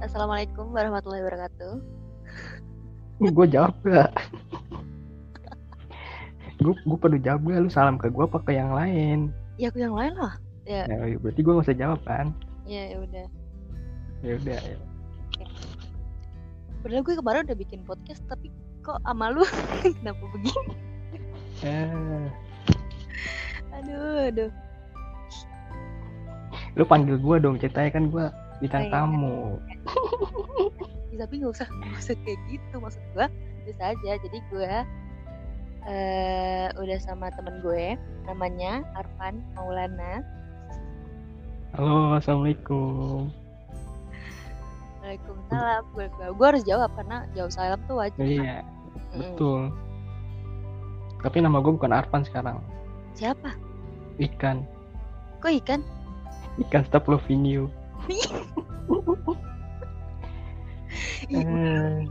Assalamualaikum warahmatullahi wabarakatuh. gue jawab gak? gue gue perlu jawab gak? Lu salam ke gue apa ke yang lain? Ya aku yang lain lah. Ya, Ya, berarti gue gak usah jawab kan? ya, ya udah. Ya udah. ya. Padahal gue kemarin udah bikin podcast tapi kok sama lu kenapa begini? Eh, Aduh, aduh. Lu panggil gue dong, ceritanya kan gue bintang Iya. tamu. Ya, tapi nggak usah nggak usah kayak gitu maksud gue bisa aja. Jadi gue eh udah sama temen gue namanya Arfan Maulana. Halo, assalamualaikum. Waalaikumsalam. Gue, gue, gue harus jawab karena jawab salam tuh wajib. Iya, Mm-mm. betul. Tapi nama gue bukan Arfan sekarang. Siapa? Ikan. Kok ikan? Ikan stop loving you. Ih, Eh,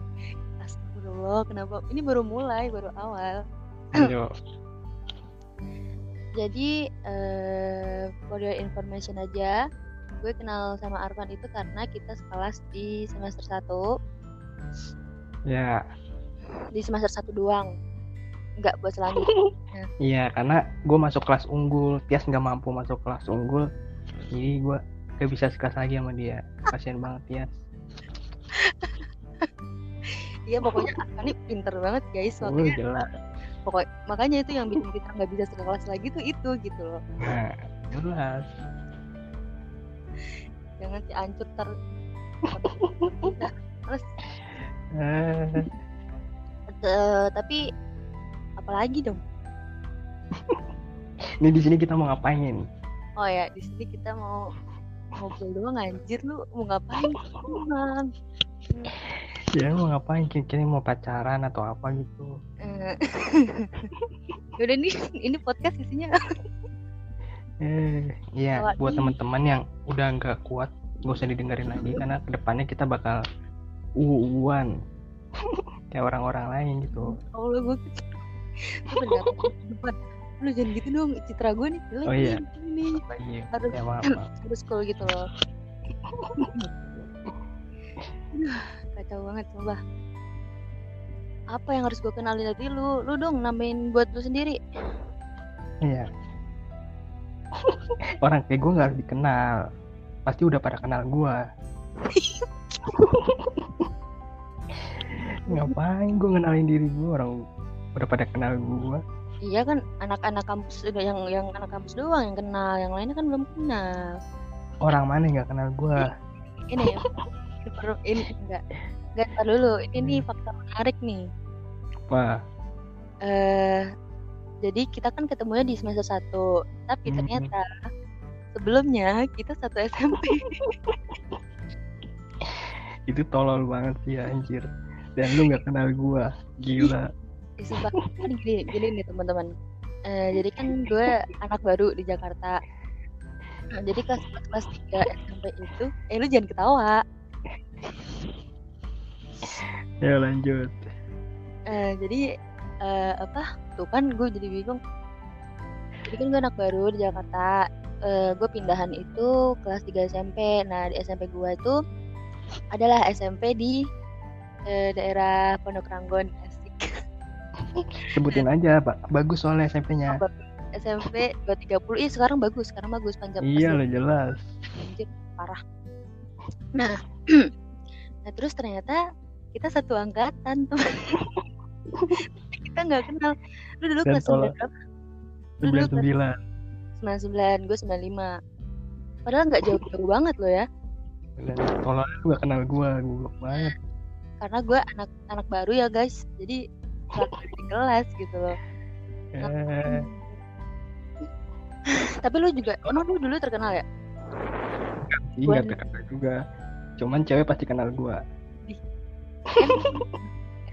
Astagfirullah, kenapa? Ini baru mulai, baru awal. ayo. Jadi eh for your information aja, gue kenal sama Arfan itu karena kita sekelas di semester 1 Ya, di semester 1 doang. Enggak buat selanjutnya. iya karena gue masuk kelas unggul, Tias nggak mampu masuk kelas unggul, jadi gue gak bisa sekelas lagi sama dia. Kasian banget Tias. Iya pokoknya ini pinter banget guys. Makanya, jelas. pokok, makanya itu yang bikin kita nggak bisa sekelas lagi tuh itu gitu loh. Nah, jelas. Jangan si ancur ter Terus Eh, eh, tapi apalagi dong? ini di sini kita mau ngapain? Oh ya, di sini kita mau ngobrol doang anjir lu mau ngapain? Emang. Ya mau ngapain? Kira-kira mau pacaran atau apa gitu? Eh, Yaudah nih, ini podcast isinya Eh, iya buat teman-teman yang udah nggak kuat, nggak usah didengerin lagi karena ke depannya kita bakal uuan kayak orang-orang lain gitu. Allah gue Lu jangan gitu dong, citra gue nih jelek Oh iya. nih, ini Oh, iya, Harus- ya maaf, maaf. harus cool gitu loh Kacau banget coba Apa yang harus gue kenalin dari lu? Lu dong namain buat lu sendiri Iya. Orang kayak gue nggak harus dikenal, pasti udah pada kenal gue. Ngapain gue ngenalin diri gue orang udah pada kenal gue. Iya kan anak-anak kampus udah yang yang anak kampus doang yang kenal, yang lainnya kan belum kenal. Orang mana yang nggak kenal gue? Ini ya, ini perlu ini enggak enggak tar dulu. Ini nih fakta menarik nih. Wah, eh jadi kita kan ketemunya di semester 1 tapi Mhm. ternyata sebelumnya kita satu SMP itu tolol banget sih anjir. Dan lu nggak kenal gue, gila. Sumpah kan gini, gini nih teman-teman. Eh, jadi kan gue anak baru di Jakarta. Nah, jadi kelas kelas 3 SMP itu eh lu jangan ketawa. Ya lanjut. Eh, jadi eh, apa? Tuh kan gue jadi bingung. Jadi kan gue anak baru di Jakarta. Eh, gue pindahan itu kelas 3 SMP nah di SMP gue itu adalah SMP di eh, daerah Pondok Ranggon Sebutin aja, Pak. Bagus soalnya SMP-nya. SMP 230 iya sekarang bagus sekarang bagus panjang Iya lah jelas. Anjir, parah nah nah terus ternyata kita satu angkatan tuh kita nggak kenal lu dulu Dan kelas. 9 berapa? Dulu kelas 99. 99 gue 95 padahal nggak jauh-jauh banget loh ya Dan tolol lu gak kenal gue, goblok banget. karena gue anak anak baru ya guys jadi di kelas gitu loh Eh, tapi lu juga emang lu dulu terkenal ya Gua nggak terkenal juga. Cuman cewek pasti kenal gue.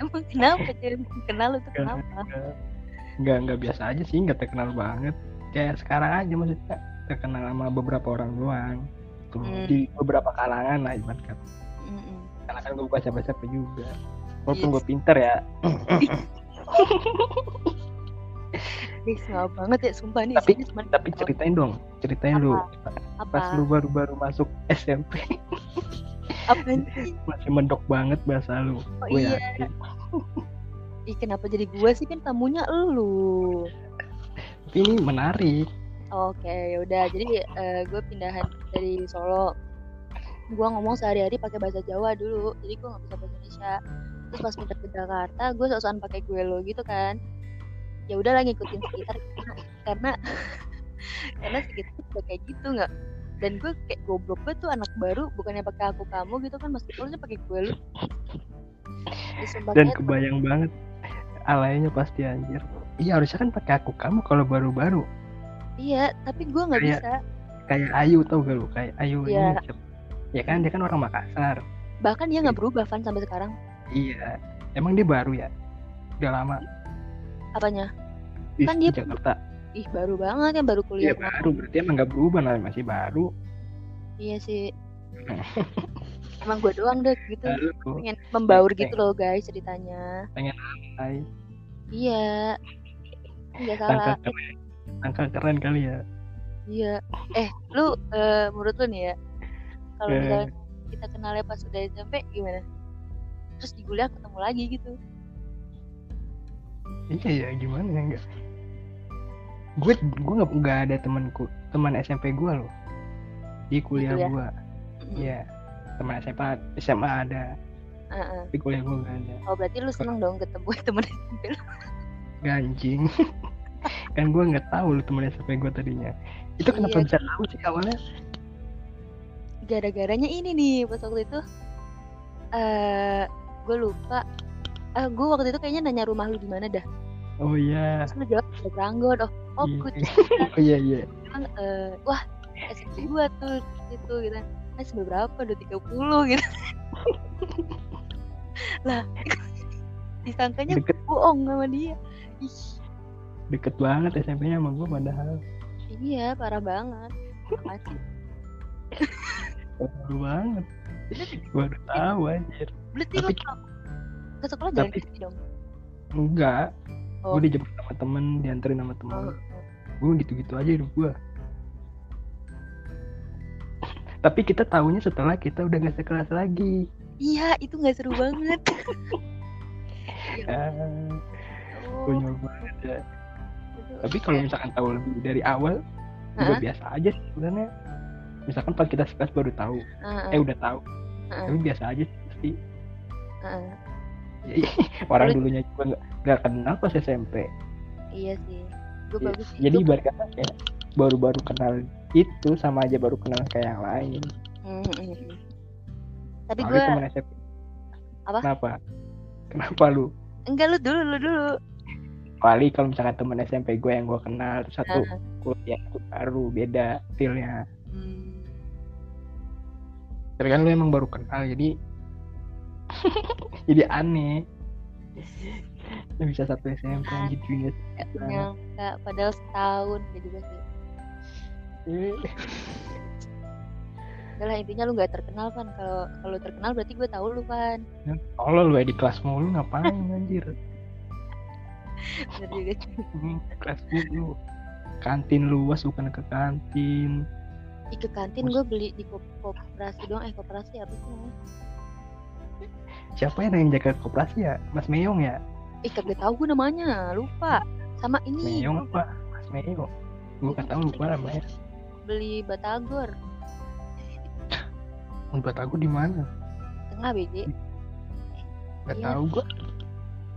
emang kenapa cewek kenal lu tuh kenapa Nggak nggak biasa aja sih, nggak terkenal banget. Kayak sekarang aja maksudnya terkenal sama beberapa orang doang. Tuh, Hmm. di beberapa kalangan lah ibarat kata. Mm-mm. Karena kan gue baca-baca juga. Walaupun Yes. gue pinter ya. Ih, sengal banget ya sumpah nih Tapi- Tapi ceritain dong, ceritain lu. pas apa lu baru-baru masuk SMP apa sih masih mendok banget bahasa lu Oh, gue iya. yakin Ih, kenapa jadi gua sih kan tamunya elu tapi ini menarik Oke, yaudah. Jadi eh, gue pindahan dari Solo. Gue ngomong sehari-hari pakai bahasa Jawa dulu. Jadi gue nggak bisa bahasa Indonesia. Terus pas pindah ke Jakarta, gue sok-sokan pakai gue lo gitu kan. Ya udahlah ngikutin sekitar karena karena, karena sekitar udah kayak gitu nggak. Dan gue kayak goblok gue tuh anak baru, bukannya pakai aku kamu gitu kan, masih harusnya pakai gue lo. dan kebayang banget alaynya pasti anjir iya harusnya kan pakai aku kamu kalau baru-baru Iya, tapi gue nggak bisa. kayak Ayu tau gak lu kayak Ayu Iya. ini ya kan dia kan orang Makassar Bahkan dia nggak berubah Van sampai sekarang. Iya emang dia baru ya udah lama Apanya? di, Kan di dia- Jakarta Ih, baru banget kan baru iya kuliah. baru berarti emang nggak berubah lah masih baru Iya sih. Emang gue doang deh gitu. lalu Pengen membaur Oke. gitu loh guys ceritanya. Hai Iya. Enggak salah. langkah keren keren kali ya Iya. Eh, lu eh, menurut lu nih ya. Kalau Eh. misalnya kita kenalnya pas udah SMP gimana? Terus di kuliah ketemu lagi gitu. iya ya gimana ya enggak gue gue nggak ada temanku teman SMP gue loh di kuliah kuliah? gue. Iya, teman SMA SMA ada, Heeh. tapi kuliah gue gak ada. Oh, berarti lu seneng dong ketemu temen SMP lu. Ganjing. kan gue nggak tahu lu temen SMP gue tadinya. Itu kenapa Iya. bisa tahu sih awalnya? Gara-garanya ini nih pas waktu itu eh gue lupa. Eh, gue waktu itu kayaknya nanya rumah lu di mana dah. Oh iya. Terus lu jawab di Ranggon. Oh, oh Iya. gue oh iya iya. bilang eh, wah SMP gua tuh itu gitu nah seberapa udah 30 gitu lah disangkanya Deket bohong sama dia ih deket banget SMP-nya sama gue padahal. iya parah banget. Baru banget. Udah tahu anjir. berarti lu Tapi- kalau ke sekolah jalan tapi- kaki dong Enggak. Oh. Gue dijemput sama temen, dianterin sama temen. oh. Gue gitu-gitu aja hidup gue. Tapi kita tahunya setelah kita udah gak sekelas lagi. iya itu nggak seru banget Ah, oh, konyol banget ya. tapi kalau misalkan tahu lebih dari awal juga biasa aja sih sebenarnya misalkan pas kita sekelas baru tahu. Heeh, eh udah tahu. Heeh, tapi biasa aja sih. Pasti heeh. orang Lu- dulunya juga nggak nggak kenal pas SMP iya sih. Gue Iya. bagus sih. Jadi ibarat kata kayak baru-baru kenal itu sama aja baru kenal kayak yang lain. Hmm, hmm, hmm. tapi gue temen SMP Apa? kenapa? Kenapa lu? Enggak lu dulu lu dulu. Kali kalau misalkan temen SMP gue yang gue kenal terus satu Heeh. kuliah baru beda feelnya. Tapi kan lu emang baru kenal jadi jadi aneh. Lu bisa satu SMP anjir juga Gak nyangka padahal setahun gak juga sih Udah lah intinya lu gak terkenal kan kalau kalau terkenal berarti gue tahu lu kan Allah lu ya di kelas mulu ngapain anjir? Bener juga. Kelas mulu kantin luas bukan ke kantin Ke kantin gue beli di ko- koperasi doang. Eh koperasi apa sih namanya? Siapa yang jaga koperasi ya? Mas Meyong ya? Ih kagak tahu gue namanya. Lupa. Sama ini. Meyong apa? Mas Meyong gue gak tahu lupa namanya. Beli batagor. Buat aku di mana? Tengah BJ gak Iya. tahu gue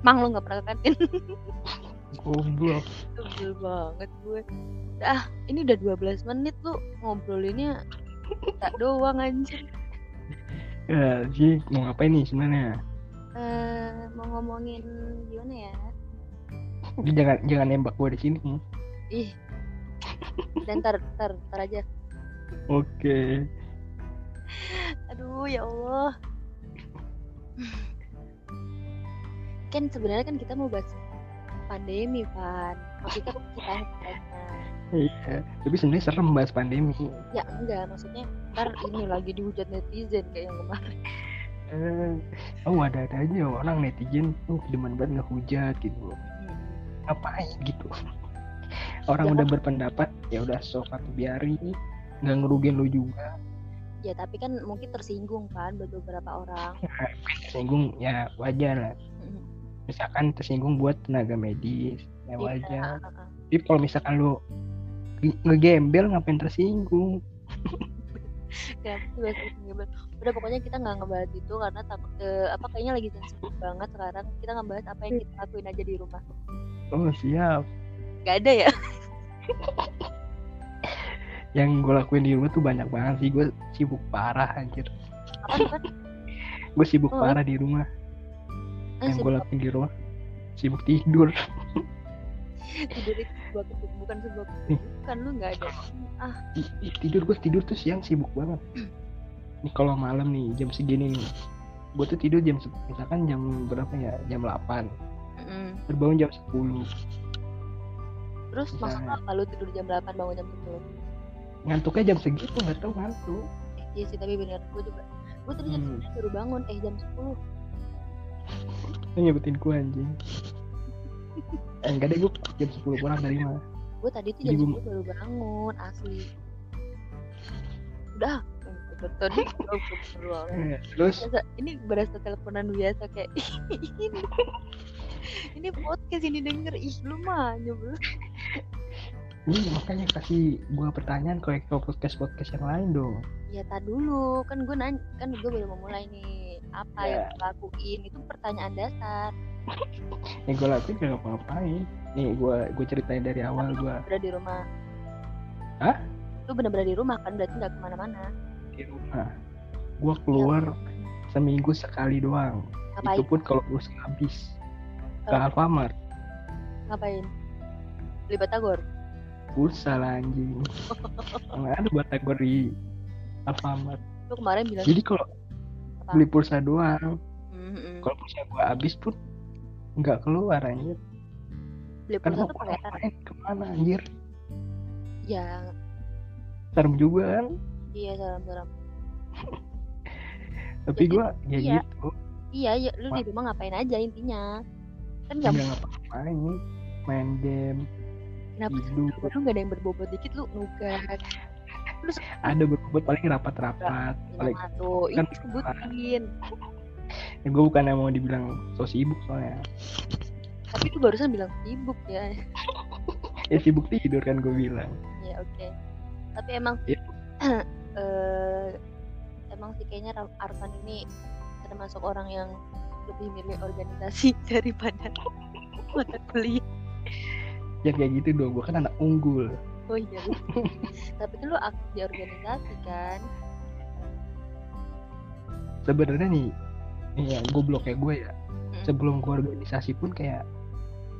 mang lu gak pernah ke kantin goblok. Sebel banget gue. Ah ini udah 12 menit lu. Ngobrolinnya tak doang anjir ya sih mau ngapain nih sebenarnya? Eh mau ngomongin gimana ya? Jangan jangan nembak gue di sini. Ih. Dan ntar ntar ntar aja. Oke. Aduh ya Allah. Kan sebenarnya kan kita mau bahas pandemi Van. Maksudnya kan kita iya. Tapi sebenarnya serem bahas pandemi. Ya enggak. Maksudnya ntar ini lagi dihujat netizen kayak yang kemarin. Eh oh ada ada aja orang netizen tuh demen banget ngehujat gitu. Ngapain gitu. Orang Ya. udah berpendapat ya udah sok atau biarin. Nggak ngerugin lu juga. Ya tapi kan mungkin tersinggung kan buat beberapa orang. Tersinggung ya wajar lah. Mm, misalkan tersinggung buat tenaga medis ya wajar tapi kalau misalkan lu nge- ngegembel ngapain tersinggung? Ngebahas? udah pokoknya kita nggak ngebahas itu karena takut eh, apa kayaknya lagi sensitif banget sekarang. Kita ngebahas apa yang kita lakuin aja di rumah. Oh siap. Gak ada ya? Yang gue lakuin di rumah tuh banyak banget sih. Gue sibuk parah anjir. Apa gue sibuk Oh. parah di rumah yang gue lakuin di rumah. Sibuk tidur. Tidur itu sebuah bukan sebuah kesibukan lu nggak ada. Ah. Tidur gue tidur tuh siang sibuk banget. Nih kalau malam nih jam segini nih. Gue tuh tidur jam misalkan jam berapa ya? Jam 8 mm. terbangun jam 10 terus Bisa. maksud apa? Lu tidur jam 8 bangun jam 10 ngantuknya jam segitu nggak tahu ngantuk. Eh iya sih tapi bener. Gue juga gue tadi jam Hmm. 9 baru bangun. Eh jam 10 Lu nyebutin gue anjing. Eh, enggak deh gue jam 10 pulang dari mana? Gue tadi tuh jam gua- 10 baru bangun asli. Udah betul Eh, terus? Ini berasa teleponan biasa kayak ini ini podcast ini denger ih lu mah nyebel ini makanya kasih gue pertanyaan kayak ke podcast podcast yang lain dong. Ya tak dulu. Kan gue nanya kan gue baru mau mulai nih apa yang Ya. gue lakuin itu pertanyaan dasar. Yang gue lakuin gak ngapa-ngapain nih gue gue ceritain dari awal gue udah di rumah. Hah? lu bener-bener di rumah kan? Berarti nggak ke mana-mana. Di rumah. Gue keluar seminggu sekali doang. Ngapain? Itu pun kalau gue habis. Ke Alfamart. Ngapain? Beli batagor? Pulsa lah anjing. Mana ada batagor di Alfamart. Lu kemarin bilang jadi kalau Apa? Beli pulsa doang. "Mm-mm." kalau pulsa gue habis pun nggak keluar anjir. Beli pulsa tuh main ke mana anjir. Ya. Serem juga kan? Iya salam salam tapi gue ya iya. gitu. Iya ya lu di rumah ngapain aja intinya? Kan nggak nggak ngapa-ngapain main game kenapa sih? tidur. Lu nggak ada yang berbobot dikit lu nugas ada berbobot paling rapat-rapat paling bilang tuh kan ini sebutin ya, gue bukan yang mau dibilang so sibuk soalnya. Tapi lu barusan bilang sibuk ya. Ya sibuk tidur kan gue bilang. Ya oke. Tapi emang Iya. eh, emang sih kayaknya Arfan ini termasuk orang yang lebih milih organisasi daripada mata kuliah. Ya kayak gitu dong gue kan anak unggul oh iya tapi kan lu aktif di organisasi kan. Sebenarnya nih ya goblok kayak gue ya. Mm. sebelum gue organisasi pun kayak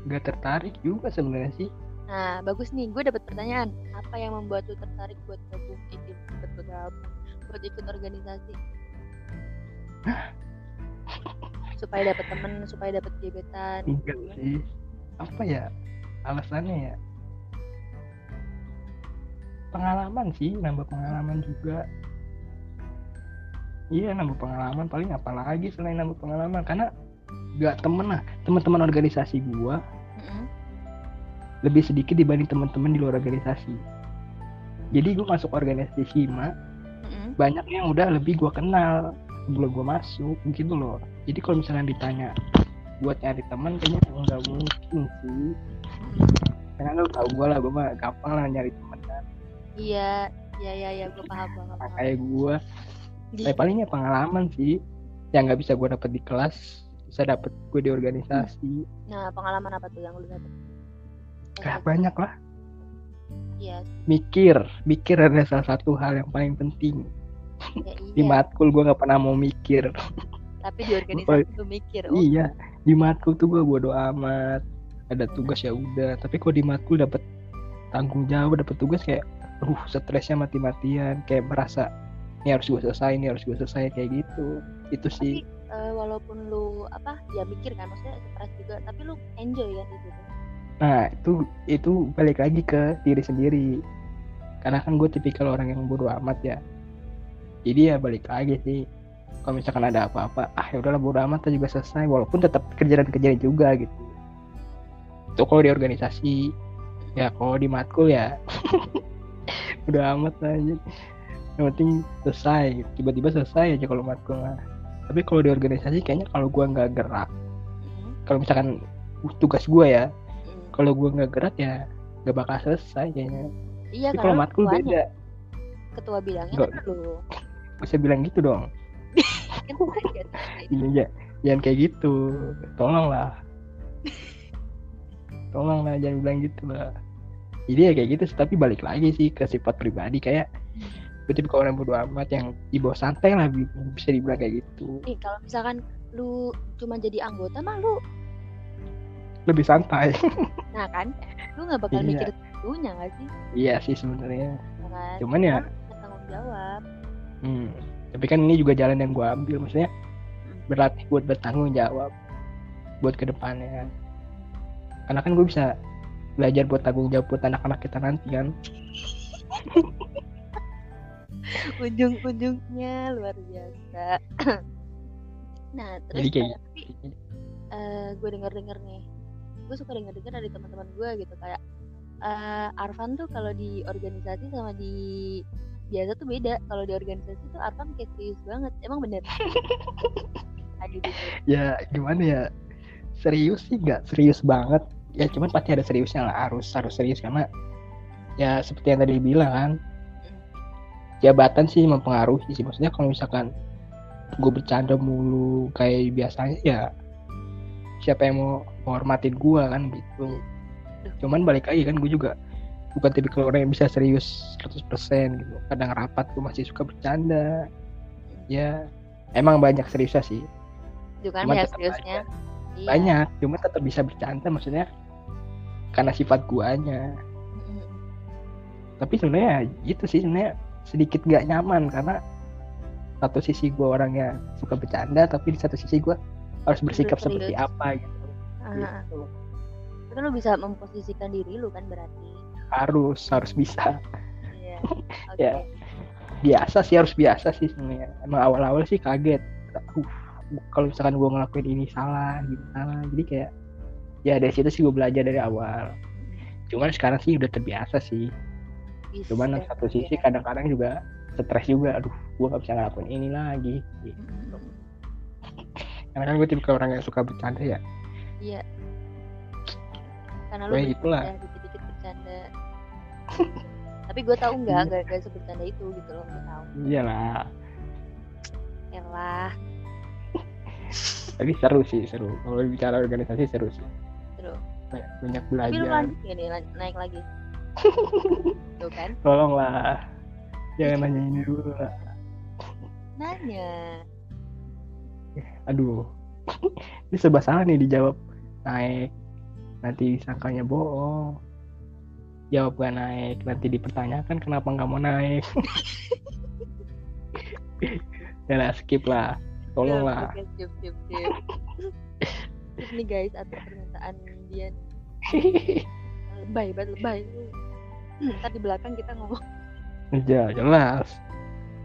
gak tertarik juga sebenarnya sih. Nah bagus nih gue dapat pertanyaan. Apa yang membuat lu tertarik buat gabung ikut buat bergabung buat ikut organisasi? Supaya dapat temen supaya dapat gebetan. Enggak sih. Apa ya alasannya ya pengalaman sih nambah pengalaman juga. Iya nambah pengalaman paling apa lagi selain nambah pengalaman? Karena gak temen lah teman-teman organisasi gua Mm-mm. lebih sedikit dibanding teman-teman di luar organisasi. Jadi gua masuk organisasi Hima Mm-mm. banyak yang udah lebih gua kenal sebelum gua masuk gitu loh. Jadi kalau misalnya ditanya buat nyari teman kayaknya nggak mungkin sih. Karena lu tau gua lah gua mah gampang lah nyari teman iya iya iya iya gue paham gue Nah, kayak Di- eh, palingnya pengalaman sih yang nggak bisa gua dapet di kelas bisa dapet gue di organisasi. Nah pengalaman apa tuh yang lu dapat kayak banyak lah. Iya. Mikir mikir adalah salah satu hal yang paling penting. Ya, di iya matkul gua nggak pernah mau mikir. Tapi di organisasi lu mikir oh. Iya di matkul tuh gua bodo amat. Ada tugas ya udah tapi kalau di matkul dapet tanggung jawab dapet tugas kayak uh stresnya mati-matian kayak merasa ini harus gue selesai ini harus gue selesai kayak gitu. Itu sih. tapi eh, walaupun lu apa ya mikir kan maksudnya stres juga tapi lu enjoy kan di situ nah itu itu balik lagi ke diri sendiri. Karena kan gue tipikal orang yang bodo amat ya. Jadi ya balik lagi sih. Kalau misalkan ada apa-apa ah ya udahlah bodo amat aja juga selesai. Walaupun tetap kerjaan kerjaan juga gitu. Itu kalau di organisasi ya kalau di matkul ya udah amat lah anjing. Yang penting selesai. Tiba-tiba selesai aja kalau matkul mah tapi kalau di organisasi kayaknya kalau gua nggak gerak Mm, kalau misalkan tugas gua ya mm. kalau gua nggak gerak ya nggak bakal selesai kayaknya. Iya tapi kalau matkul ketuanya. beda. Ketua bidangnya Nggak. kan lu. bisa bilang gitu dong. Kan target. iya ya jangan kayak gitu. Tolonglah. Tolonglah jangan bilang gitu lah jadi ya kayak gitu sih, tapi balik lagi sih ke sifat pribadi kayak gue tipe orang bodo amat yang dibawa santai lah bi- bisa dibilang kayak gitu. Nih kalau misalkan lu cuma jadi anggota mah lu lebih santai. Nah kan lu nggak bakal Iya. mikir dulunya nggak sih? Iya sih sebenarnya. Ya kan? Cuman ya tanggung jawab. Hmm, tapi kan ini juga jalan yang gue ambil maksudnya berlatih buat bertanggung jawab buat ke depannya. Karena kan gue bisa belajar buat tanggung jawab buat anak-anak kita nanti kan? Ujung-ujungnya luar biasa. Nah terus Jadi kayak tapi gue denger denger nih. Gue suka denger denger dari teman-teman gue gitu kayak eh, Arfan tuh kalau di organisasi sama di biasa tuh beda. Kalau di organisasi tuh Arfan kayak serius banget. Emang bener? Aduh, gitu. ya gimana ya? Serius sih nggak serius banget ya cuman pasti ada seriusnya lah harus harus serius karena ya seperti yang tadi bilang kan jabatan sih mempengaruhi sih. Maksudnya kalau misalkan gue bercanda mulu kayak biasanya ya siapa yang mau menghormatin gue kan gitu. Cuman balik lagi kan gue juga bukan tipikal orang yang bisa serius 100% gitu. Kadang rapat gue masih suka bercanda. Ya emang banyak seriusnya sih. Itu kan ya seriusnya Iya. banyak cuma tetap bisa bercanda maksudnya karena sifat guanya. Tapi sebenarnya gitu sih sebenarnya sedikit gak nyaman karena satu sisi gua orangnya suka bercanda tapi di satu sisi gua harus bersikap Serius. seperti apa gitu, Ah, Gitu. kan lu bisa memposisikan diri lu kan berarti. Harus harus bisa. Iya oke. Ya. biasa sih harus biasa sih sebenarnya. Emang awal-awal sih kaget. Uh, kalau misalkan gua ngelakuin ini salah gitu salah jadi kayak ya dari situ sih gue belajar dari awal cuman sekarang sih udah terbiasa sih Bisa, cuman satu sisi ya. kadang-kadang juga stres juga aduh gua gak bisa ngelakuin ini lagi Mm-mm. karena kan gue tipe orang yang suka bercanda ya Iya. Karena lu bercanda, dikit-dikit bercanda. Tapi gue tahu nggak, Iya. gak sebercanda itu gitu loh, gue tahu. iyalah Elah, tapi seru sih seru. Kalau bicara organisasi seru sih. Seru. banyak, banyak Tapi belajar lanjut gak nih, lan- naik lagi. Tuh kan, tolonglah. Jangan nanya ini dulu lah nanya. aduh. Ini serba salah nih dijawab. Naik. Nanti disangkanya bohong. Jawab gak naik nanti dipertanyakan kenapa nggak mau naik. Ya skip lah tolong lah. Oke, sip, sip, sip. Terus nih guys, atas permintaan dia lebay banget lebay. Ntar di belakang kita ngomong. Ya jelas.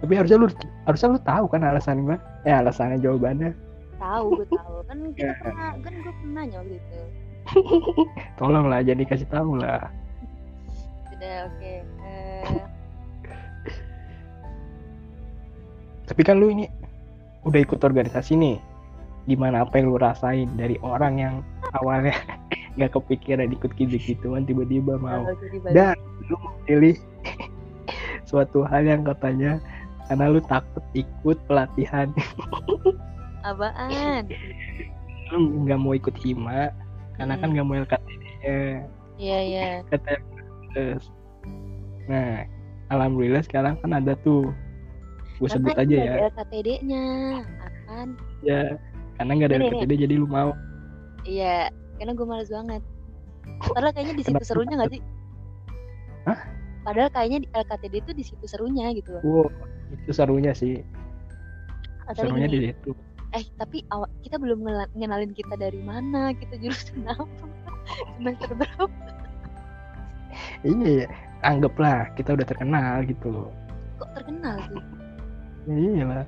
Tapi harusnya lu harusnya lu tahu kan alasan gua. Ya alasannya jawabannya. Tahu gue tahu. Kan kita pernah kan gue pernah nanya waktu itu. Tolong lah jadi kasih tahu lah. Sudah oke Eh, tapi kan lu ini udah ikut organisasi nih. Gimana apa yang lu rasain dari orang yang awalnya nggak kepikiran ikut gitu-gituan tiba-tiba mau. kalau jadi balik dan lu memilih suatu hal yang katanya karena lu takut ikut pelatihan. Apaan? Lu nggak mau ikut hima karena kan Hmm. nggak mau LKTD-nya iya iya. Kata nah alhamdulillah sekarang kan ada tuh gue sebut aja ya. LKTD-nya akan ya karena nggak ada LKTD jadi lu mau. Iya karena gue males banget. Padahal kayaknya di situ Kenapa? serunya nggak sih? Hah? padahal kayaknya di LKTD itu di situ serunya gitu wow itu serunya sih. Ah, tapi serunya gini, di situ. Eh tapi awal kita belum ngenalin kita dari mana kita jurusan apa? Semester berapa? Iya ya anggaplah kita udah terkenal gitu loh. Kok terkenal sih iya lah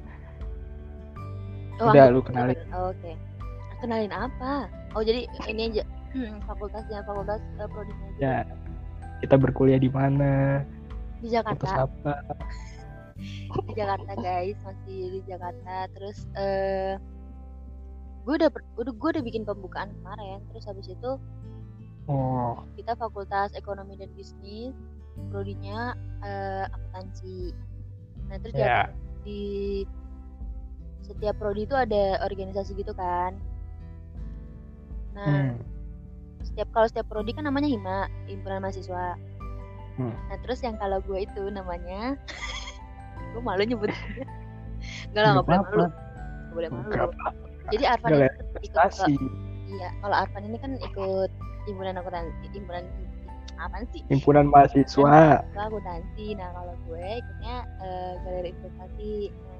Oh, Udah, lu kenalin. Oh, oke. Ah, kenalin apa? Oh jadi ini aja. Hmm, fakultasnya fakultas uh, prodi aja. Ya kita berkuliah di mana? Di Jakarta. Apa? di Jakarta guys. Masih di Jakarta. Terus eh gue udah udah gue udah bikin pembukaan kemarin. Terus habis itu Oh, kita fakultas ekonomi dan bisnis prodinya eh, akuntansi. Nah terus ya. Di setiap prodi itu ada organisasi gitu kan nah Hmm. setiap kalau setiap prodi kan namanya hima himpunan mahasiswa Hmm. nah terus yang kalau gue itu namanya gue malu nyebutnya Enggak lah, Nggak boleh malu. Nggak boleh malu. Jadi Arfan ikut Prestasi. iya, kalau Arfan ini kan ikut himpunan akuntansi, himpunan apa sih? Himpunan mahasiswa. Ke akuntansi. Nah, kalau gue ikutnya eh, galeri investasi. Nah,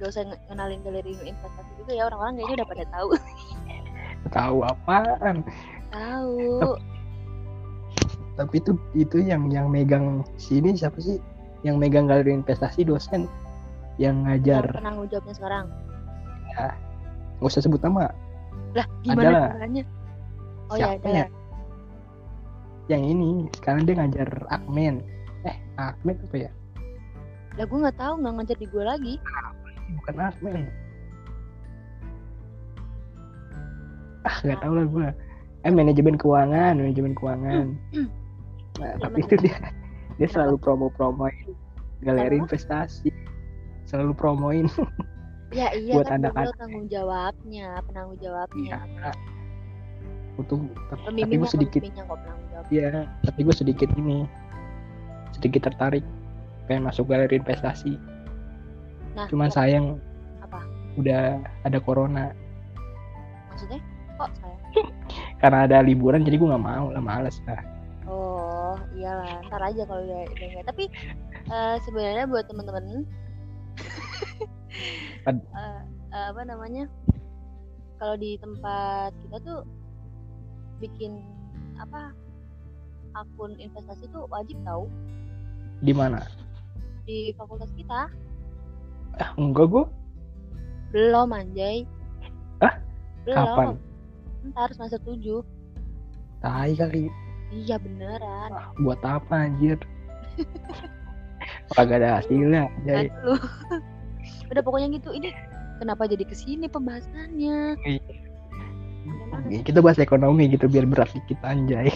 Gak usah nge- kenalin galeri investasi juga ya orang-orang kayaknya udah pada tahu. Tahu apaan? tahu. Tapi itu itu yang yang megang sini siapa sih? Yang megang galeri investasi dosen yang ngajar. Yang penanggung jawabnya sekarang. Gak usah sebut nama. Lah, gimana lah. caranya? Oh ya, ada. ya? Yang ini sekarang dia ngajar Akmen. Eh, Akmen apa ya? Lah gue nggak tahu nggak ngajar di gue lagi. Bukan Akmen. Ah, nggak tahu lah gue. Eh, manajemen keuangan, manajemen keuangan. Nah, tapi itu dia dia selalu promo-promoin galeri investasi. Selalu promoin. Ya iya Buat kan lo tanggung jawabnya, penanggung jawabnya. Iya. Untuk tapi gue sedikit pembimbingnya kok penanggung jawab. ya, tapi gue sedikit ini sedikit tertarik pengen masuk galeri investasi. Nah, Cuman kok- sayang apa? udah ada corona Maksudnya? Kok saya? karena ada liburan jadi gue nggak mau lah males lah. Oh, iyalah, ntar aja kalau udah udah. Tapi eh, sebenarnya buat temen-temen eh, eh, apa namanya? Kalau di tempat kita tuh bikin apa akun investasi tuh wajib tahu Di mana? di fakultas kita. Ah, enggak gue. Belum anjay. Hah? Belum. Kapan? Ntar semester 7. Tai kali. Iya beneran. Ah, buat apa anjir? Kagak ada hasilnya. Jadi. Udah pokoknya gitu. Ini kenapa jadi ke sini pembahasannya? Gimana sih? kita bahas ekonomi gitu biar berat dikit anjay.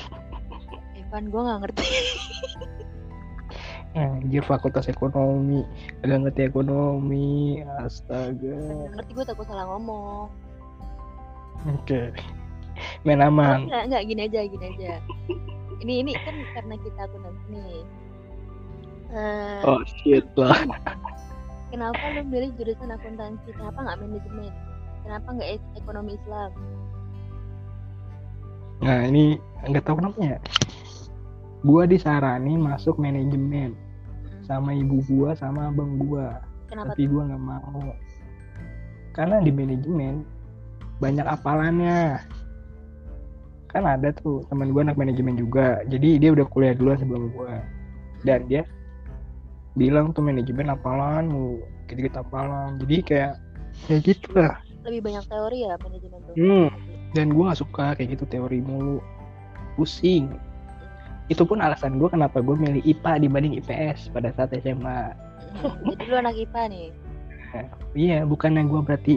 Evan gue nggak ngerti. Anjir fakultas ekonomi, kagak ngerti ekonomi, astaga. Nggak ngerti gue takut salah ngomong. Oke, main aman. Nggak nggak gini aja gini aja. Ini ini kan karena kita akuntansi nih. Eh, Oh shit lah. Kenapa lu milih jurusan akuntansi? Kenapa nggak manajemen? Kenapa nggak ek- ekonomi Islam? Nah ini nggak tahu kenapa ya. Gua disaranin masuk manajemen sama ibu gua sama abang gua, Kenapa? tapi gua nggak mau. Karena di manajemen banyak apalannya. Kan ada tuh teman gua anak manajemen juga, jadi dia udah kuliah duluan sebelum gua. Dan dia bilang tuh manajemen apalan lu, gitu-gitu apalan. Jadi kayak kayak gitu lah. Lebih banyak teori ya manajemen tuh. Hmm. Dan gua nggak suka kayak gitu teori mulu, pusing. Itu pun alasan gue kenapa gue milih IPA dibanding IPS pada saat SMA. Jadi lu anak IPA nih. Iya, bukannya gue berarti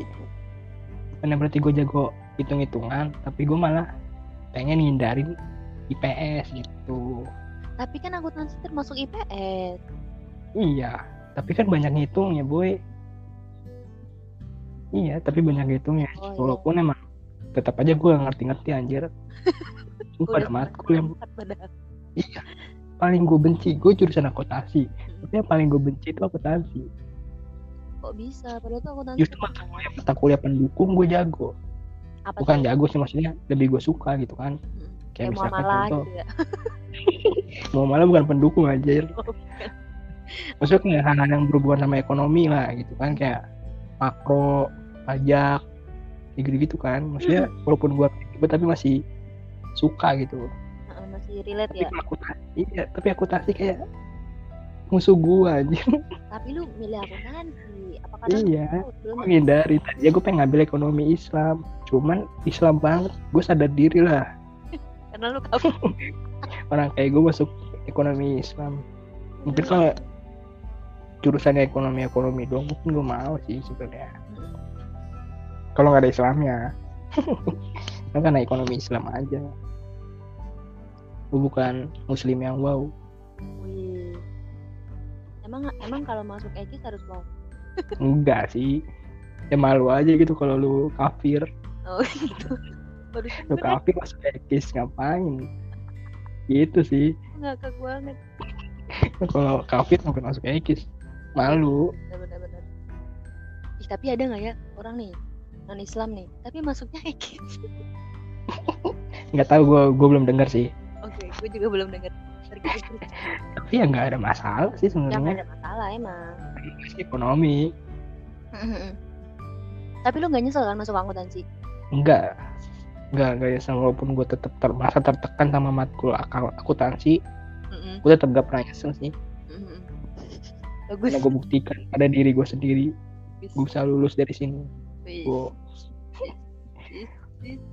bukannya berarti gue jago hitung-hitungan, tapi gue malah pengen hindarin IPS gitu. Tapi kan akuntansi termasuk IPS. Iya, tapi kan banyak ngitungnya, boy. Iya, tapi banyak ngitungnya. Oh, iya. Walaupun emang tetap aja gue ngerti-ngerti anjir. Sumpah ada Udah matkul yang iya, paling gue benci, gue jurusan akuntansi. Tapi yang paling gue benci itu akuntansi. Kok bisa? Padahal tuh akuntansi. Justru mata kuliah, mata kuliah pendukung gue jago. Apa Bukan tuh? jago sih maksudnya lebih gue suka gitu kan. Mm, Kayak Kayak misalkan muamalah contoh, gitu ya. mau malah bukan pendukung aja. Oh, bukan. Maksudnya kayak hal-hal yang berhubungan sama ekonomi lah gitu kan kayak makro, pajak, kayak gitu-gitu kan. Maksudnya Hmm. walaupun gue ribet tapi masih suka gitu. Heeh, masih relate Tapi ya. akuntansi, iya, tapi akuntansi kayak musuh gue aja. Tapi lu milih akuntansi. Apa karena Iya. menghindari tadi ya gue pengen ngambil ekonomi Islam cuman Islam banget gue sadar diri lah karena lu kabur. orang kayak gue masuk ekonomi Islam mungkin kalau jurusannya ekonomi ekonomi doang mungkin gue mau sih sebenarnya. Kalau nggak ada Islamnya kan karena ekonomi Islam aja gue bukan muslim yang wow Wih. Emang emang kalau masuk Ekis harus mau. enggak sih ya malu aja gitu kalau lu kafir Oh gitu. Lu kafir masuk ekis ngapain gitu sih ngakak banget. kalau kafir sampai masuk ekis malu Benar-benar. Ih, tapi ada nggak ya orang nih non Islam nih, tapi masuknya Ekis. nggak tahu gue gue belum dengar sih Oke, gue juga belum dengar. Tapi ya nggak ada masalah sih Ya nggak sebenarnya ada masalah emang. ekonomi tapi lu nggak nyesel kan masuk akuntansi? enggak enggak enggak ya walaupun gue tetap ter, merasa tertekan sama matkul akal akuntansi Mm-mm. gue tetap gak pernah nyesel sih Mm-mm. Bagus. karena gue buktikan pada diri gue sendiri gue bisa lulus dari sini Bis.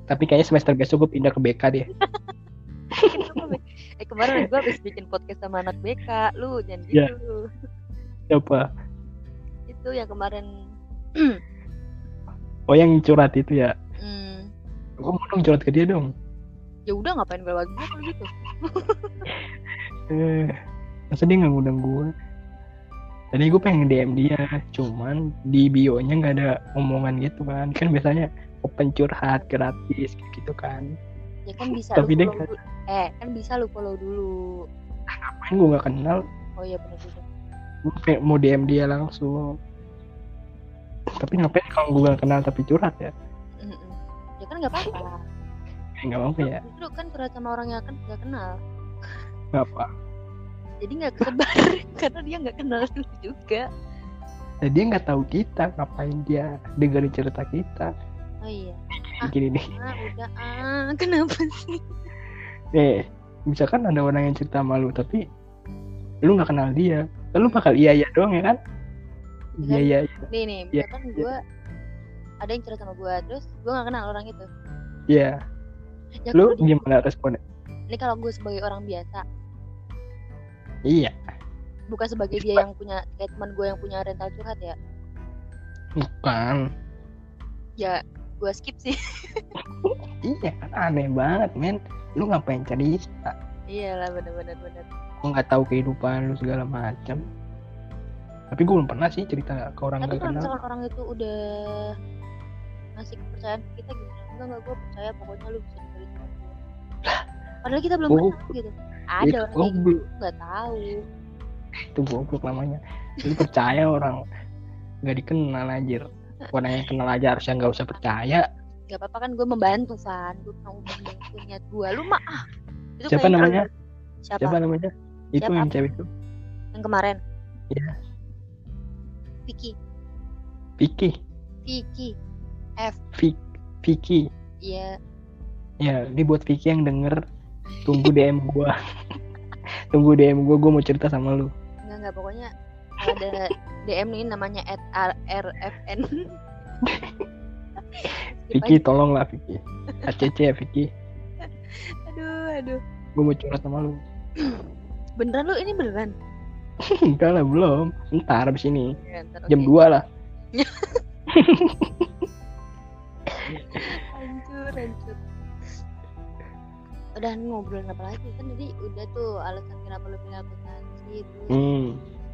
tapi kayaknya semester besok gue pindah ke BK deh. Eh kemarin gue habis bikin podcast sama anak BK lu jangan Ya. gitu. Siapa itu yang kemarin. Oh yang curhat itu ya? Hmm, gue mau dong curhat ke dia dong. Ya udah ngapain gue gue kalau gitu? Eh masa dia nggak ngundang gue tadi gue pengen DM dia cuman di bio nya nggak ada omongan gitu kan. Kan biasanya open curhat gratis gitu kan. Ya kan bisa Tapi lu follow dulu. eh kan bisa lu follow dulu. Main gue nggak kenal? Oh iya benar juga. Gue kayak mau DM dia langsung. Tapi ngapain kalau gue gak kenal tapi curhat ya? Ya kan nggak apa-apa. Kayak nggak apa ya. Justru kan curhat sama orang yang kan nggak kenal. Nggak apa jadi nggak kesebar karena dia nggak kenal lu juga. Nah, dia nggak tahu kita ngapain dia dengerin cerita kita? Oh iya. Gini nih. ah udah ah kenapa sih? Eh misalkan ada orang yang cerita malu tapi lu nggak kenal dia lu bakal iya iya doang ya kan? Iya. Iya iya. nih nih Ya, misalkan gue ada yang cerita sama gue terus gue nggak kenal orang itu. Iya. Ya lu gimana responnya? Ini kalau gue sebagai orang biasa iya. Bukan sebagai dia yang punya kayak teman gue yang punya rental curhat ya? Bukan. Ya gue skip sih. Iya kan aneh banget men. Lu ngapain cari iyalah bener-bener bener gue nggak tahu kehidupan lu segala macam tapi gue belum pernah sih cerita ke orang tapi gak kalau kenal. misalkan orang itu udah ngasih kepercayaan ke kita gimana? Enggak enggak gue percaya pokoknya lu bisa gue padahal kita belum Oh, kenal gitu ada itu orang kayak gitu goblok. nggak tahu. Itu goblok namanya. Lu percaya orang nggak dikenal anjir. Orang yang kenal aja harusnya nggak usah percaya. Nggak apa-apa kan gue membantu Van. Gue mau niat gue lu mah ah. Itu Siapa namanya? siapa? siapa namanya? Itu Siapa? yang cewek itu. Yang kemarin. Iya. Vicky. Vicky. Vicky. F. Vi- Vicky. Iya. Ya ini buat Vicky yang denger tunggu DM gua. Tunggu DM gua gua mau cerita sama lu. Enggak enggak pokoknya ada DM nih namanya at RFN Vicky tolong lah Vicky. ACC ya Vicky. Aduh aduh. Gua mau curhat sama lu. Beneran lu ini beneran? Enggak lah belum. Ntar abis ini. Ya, ntar, jam oke. 2 lah. Hancur hancur udah ngobrolin apa lagi? Kan tadi udah tuh alasan kenapa lu pilih akuntansi itu hmm.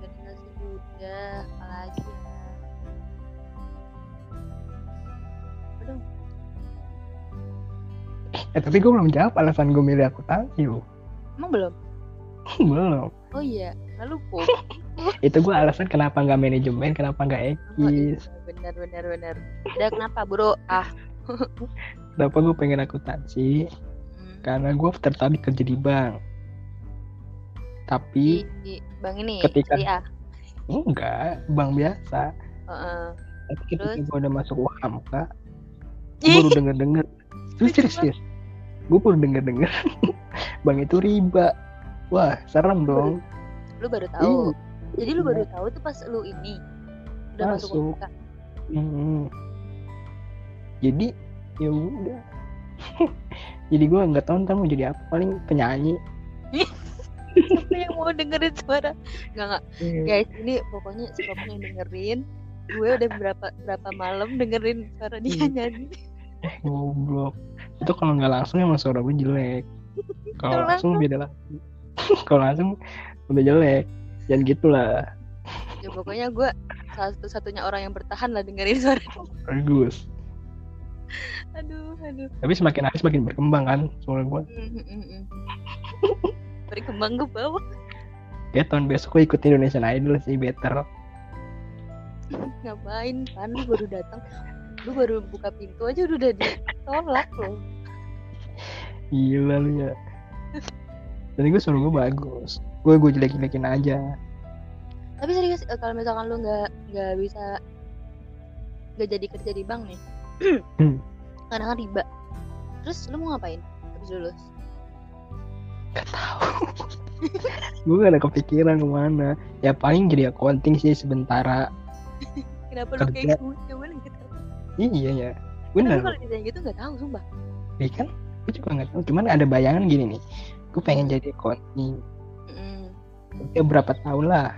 organisasi udah apalagi ya. Dong eh tapi gua belum jawab alasan gua milih akuntansi lu emang belum? Belum. Oh iya lalu kok. Itu gua alasan kenapa nggak manajemen kenapa nggak oh, iya, ekis. Benar benar benar. Udah kenapa bro? Ah. Kenapa gua pengen akuntansi hmm. Karena gua tertarik kerja di bank tapi di, di bang ini Ketika- Syariah. enggak bank biasa Heeh. tapi ketika Terus? gue udah masuk UHAMK gue baru denger denger serius serius, serius. gue baru denger denger bang itu riba wah serem dong lu baru tahu Iya, jadi lu Iya. baru tahu tuh pas lu ini udah masuk, Masuk. Hmm. jadi ya udah jadi gue nggak tahu ntar mau jadi apa paling penyanyi lu yang mau dengerin suara nggak nggak Iya. guys ini pokoknya siapa pun yang dengerin gue udah berapa berapa malam dengerin suara dia Hmm. nyanyi Eh, goblok. Itu kalau nggak langsung emang suara gue jelek. Kalau Kalau langsung beda lagi. kalau langsung udah jelek. Jangan gitulah. ya pokoknya gue satu satunya orang yang bertahan lah dengerin suara Bagus. aduh aduh Tapi semakin hari semakin berkembang kan suara gue. Mm, mm, mm, berkembang ke bawah Ya tahun besok gue ikut Indonesian Idol sih better. ngapain kan lu baru datang lu baru buka pintu aja udah ditolak loh Gila lu ya. Dan gue suara gue bagus. Gue gue jelek-jelekin aja. tapi serius eh, kalau misalkan lu nggak nggak bisa nggak jadi kerja di bank nih. Karena kan riba terus lu mau ngapain habis lulus Gak tahu. gue gak ada kepikiran ke mana. Ya paling jadi accounting sih sementara. kenapa lu Kerja. kayak gue coba lu gitu Iya ya. tapi Bener. kalau ditanya gitu nggak tahu sumpah Ya kan? Gue juga gak tahu. Cuman ada bayangan gini nih. Gue pengen jadi accounting. Mm, Ya berapa tahun lah.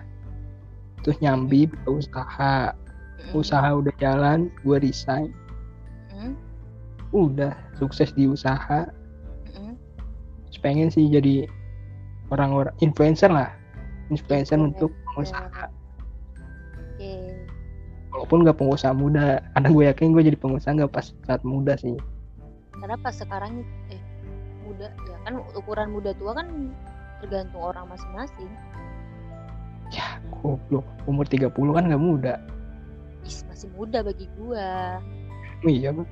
Terus nyambi buka usaha. mm, Usaha udah jalan. Gue resign. Mm, Udah sukses di usaha. mm. Terus pengen sih jadi orang-orang influencer lah. Influencer Influencer. untuk pengusaha. oke Walaupun gak pengusaha muda. Karena gue yakin gue jadi pengusaha gak pas saat muda sih. karena pas sekarang eh muda ya kan ukuran muda tua kan tergantung orang masing-masing Ya goblok. Umur 30 kan gak muda. Is, masih muda bagi gua Oh, iya bang.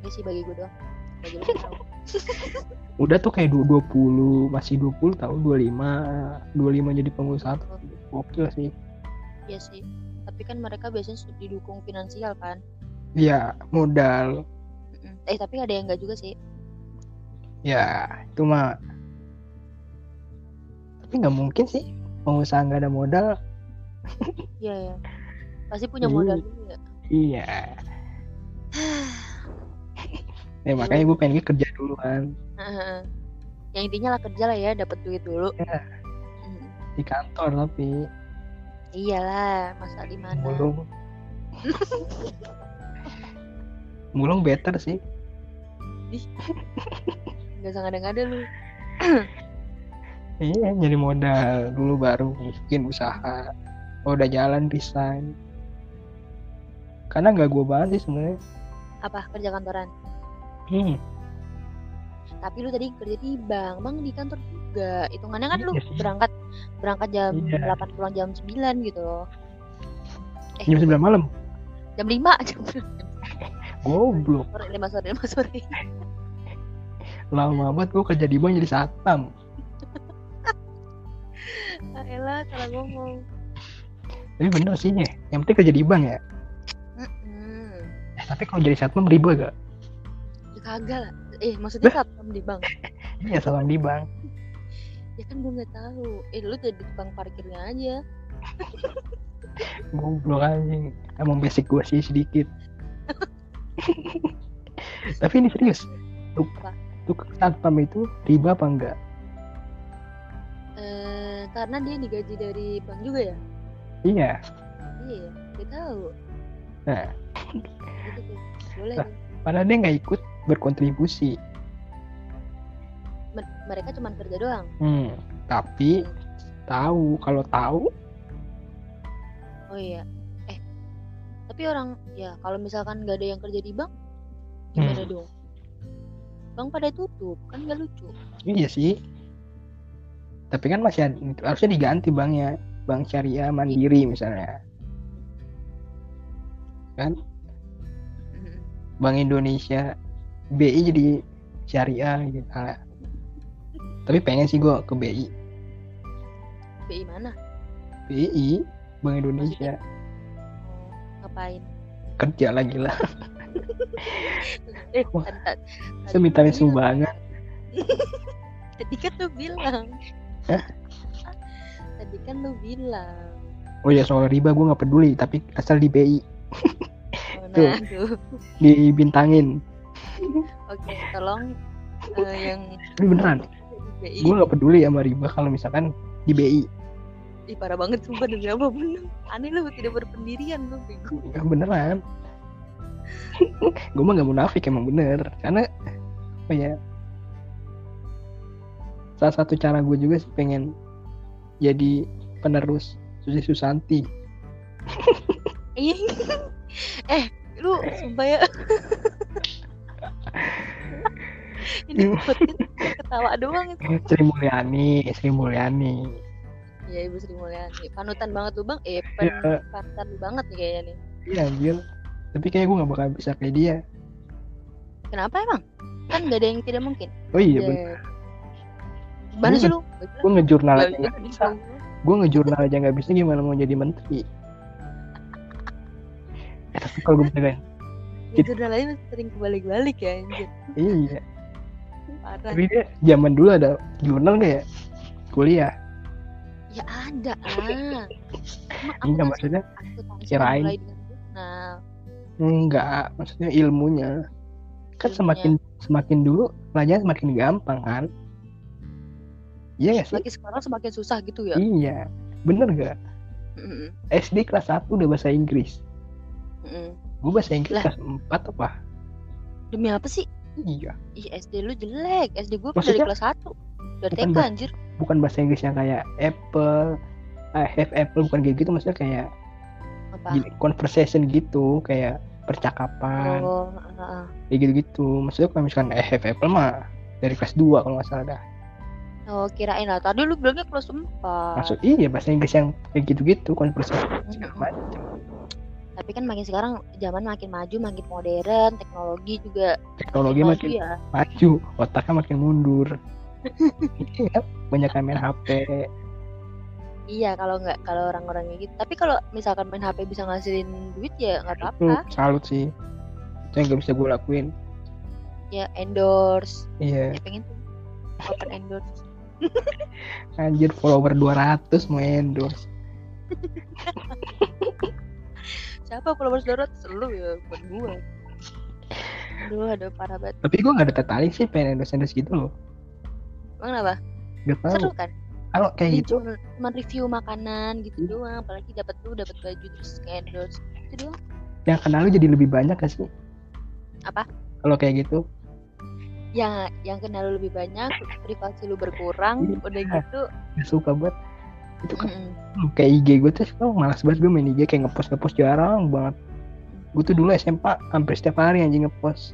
Ya sih bagi gua doang bagi lu Udah tuh kayak 20 masih 20 tahun 25 25 jadi pengusaha gokil sih. Iya sih tapi kan mereka biasanya didukung finansial kan Iya, modal. Eh tapi ada yang enggak juga sih Ya, itu mah. Tapi nggak mungkin sih pengusaha nggak ada modal. iya ya pasti punya Iya. modal dulu ya Iya. Ya makanya gue pengen kerja dulu kan Heeh. yang intinya lah kerja lah ya dapat duit dulu. Mm. di kantor tapi iyalah masa di mana mulung. mulung better sih. nggak usah ngada-ngada lu Iya, nyari modal dulu baru bikin usaha. Oh, udah jalan resign. Karena nggak gue banget sih sebenarnya. apa kerja kantoran Hmm, tapi lu tadi kerja di bank bang di kantor juga hitungannya kan lu Iya sih. berangkat berangkat jam Iya. 8 pulang jam 9 gitu loh eh jam 9 malam. jam 5 jam Goblok. sore 5 sore 5 sore Lama banget gue kerja di bank jadi satpam. ah, elah salah ngomong Tapi bener sih ya. Yang penting kerja di bank ya. Mm-mm. Eh, tapi kalau jadi satpam riba gak? Kagak lah eh maksudnya satpam di bank Iya, satpam di bank. ya kan gue nggak tahu eh lu jadi tukang parkirnya aja Goblok anjing. Emang basic gue sih sedikit. tapi ini serius. Tuk, tukang satpam itu riba apa enggak? eh karena dia digaji dari bank juga ya Iya. iya gue tahu Nah, gitu boleh tuh. padahal dia nggak ikut berkontribusi. Mereka cuma kerja doang Hmm, tapi tahu kalau tahu oh iya eh tapi orang ya kalau misalkan nggak ada yang kerja di bank gimana Hmm. dong bank pada tutup kan nggak lucu iya sih. Tapi kan masih ada, harusnya diganti banknya, bank syariah mandiri misalnya. Kan. Bank Indonesia BI jadi syariah gitu lah. Tapi pengen sih gua ke BI. BI mana BI Bank Indonesia oh, ngapain kerja lagi lah. eh Saya minta kan sumbangan. tadi kan lu bilang Hah? tadi kan lu bilang Oh ya soal riba gue nggak peduli, tapi asal di BI oh, Tuh. nah tuh dibintangin. Oke tolong eh, yang Tapi beneran, BI gue nggak peduli sama riba kalau misalkan di BI Ih parah banget sumpah demi apa bener. Aneh lu tidak berpendirian lu bego ya beneran. Gue mah gak munafik emang bener. Karena apa ya salah satu cara gue juga sih pengen jadi penerus Susi Susanti. Eh lu sumpah ya Ini podcast ketawa doang itu. Sri Mulyani Sri Mulyani. Iya Ibu Sri Mulyani. Panutan banget tuh bang. Eh Iya. panutan lu banget nih kayaknya nih. Iya anjir. Tapi kayak gue gak bakal bisa kayak dia. Kenapa emang? Kan gak ada yang tidak mungkin. Oh iya Ya. bener Gimana Gua sih lu? gue ngejurnal aja. gak bisa gue ngejurnal aja gak bisa gimana mau jadi menteri? Eh, tapi kalau gue bisa jurnal lain sering kebalik-balik ya anjir. Iya. Parah. Tapi dia zaman dulu ada jurnal gak ya? Kuliah. Ya ada ah. Enggak akuntansi- maksudnya kirain. enggak maksudnya ilmunya. Kan Ilmunya. semakin semakin dulu pelajaran semakin gampang kan? Iya gak sih? Lagi sekarang semakin susah gitu ya? Iya. Bener gak Mm-mm. SD kelas 1 udah bahasa Inggris. Mm-mm. Gue bahasa Inggris Lah. kelas 4 apa? Demi apa sih? iya. Ih SD lu jelek. SD gue kan dari kelas 1 Udah Bukan TK anjir. bukan bahasa Inggris yang kayak apple I have apple bukan kayak gitu maksudnya kayak Apa? conversation gitu kayak percakapan. Oh, ah, ah. kayak gitu-gitu. Maksudnya kalau misalkan I have apple mah dari kelas 2 kalau nggak salah dah. Oh kirain lah. Tadi lu bilangnya kelas 4 maksud iya bahasa Inggris yang kayak gitu-gitu conversation segala macam Tapi kan makin sekarang zaman makin maju, makin modern, teknologi juga teknologi maju makin ya. maju otaknya makin mundur banyak yang main HP Iya kalau nggak kalau orang-orang kayak gitu. Tapi kalau misalkan main HP bisa ngasilin duit ya nggak itu apa-apa. salut sih itu yang gak bisa gue lakuin Ya endorse. iya Ya pengen tuh open endorse. anjir follower 200 mau endorse Siapa followers darat? Lu ya bukan gua. Aduh, ada parah banget. tapi gue gak ada tertarik sih pengen endorse endorse gitu loh Emang kenapa? gak tau Seru kan? kalau kayak Jadi gitu cuma, cuma review makanan gitu doang. Apalagi dapat tuh dapat baju terus kayak endorse. Itu doang. yang kenal lu jadi lebih banyak gak sih Apa? kalau kayak gitu Yang yang kenal lu lebih banyak, privasi lu berkurang, Iya. udah gitu. gak suka banget itu kan. Mm-mm. kayak IG gue tuh sekarang malas banget gue main IG kayak ngepost ngepost jarang banget. Gue tuh dulu SMP hampir setiap hari anjing ngepost.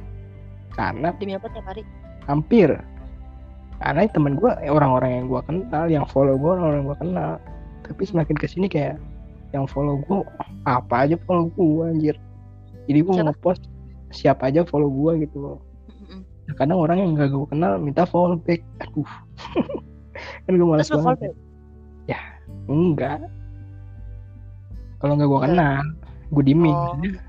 Karena Demi apa tiap hari? hampir. Karena temen gue eh, orang-orang yang gue kenal yang follow gue orang-orang yang gue kenal. Tapi semakin ke sini kayak yang follow gue apa aja follow gue anjir. Jadi gue ngepost siapa aja follow gue gitu Mm-mm. Nah, kadang orang yang gak gue kenal minta follow back. Aduh. Kan gue malas banget. follow enggak kalau nggak gue Enggak. kenal gue diemin Oh. Maksudnya,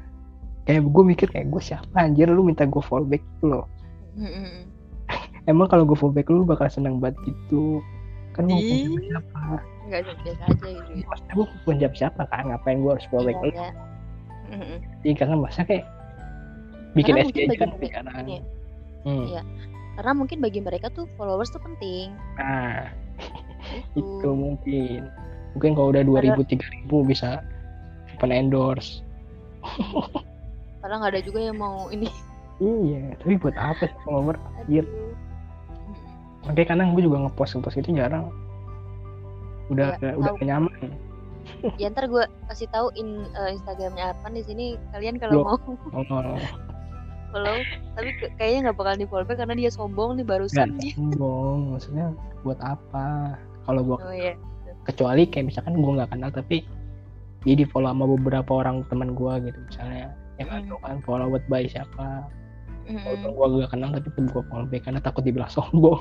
kayak gue mikir kayak gue siapa anjir lu minta gue follow back gitu loh Mm-mm. emang kalau gue follow back lu bakal seneng banget gitu kan Ih. bukan siapa Enggak biasa aja gitu. maksudnya gue bukan siapa siapa kan ngapain gue harus follow back lu Iya, iya. Jadi karena masa kayak bikin Karena SG aja kan sekarang ya, hmm. Iya. Karena mungkin bagi mereka tuh followers tuh penting. nah. itu mungkin mungkin kalau udah 2000 3000 bisa open endorse Padahal nggak ada juga yang mau ini. iya tapi buat apa sih follower Anjir. Mm-mm. Makanya kadang gue juga ngepost ngepost itu jarang. Udah Iya, udah tahu. kenyaman. Ya ntar gue kasih tahu in, eh, Instagramnya Arpan di sini. Kalian kalau mau Oh, oh, follow, tapi kayaknya nggak bakal di follow back karena dia sombong nih barusan dia. sombong. Maksudnya buat apa? Kalau gue Oh iya. kecuali kayak misalkan gue nggak kenal tapi dia di follow sama beberapa orang teman gue gitu misalnya yang Hmm. atau kan follow buat by siapa Mm-mm. walaupun gue gak kenal tapi tetap gue follow back karena takut dibilang sombong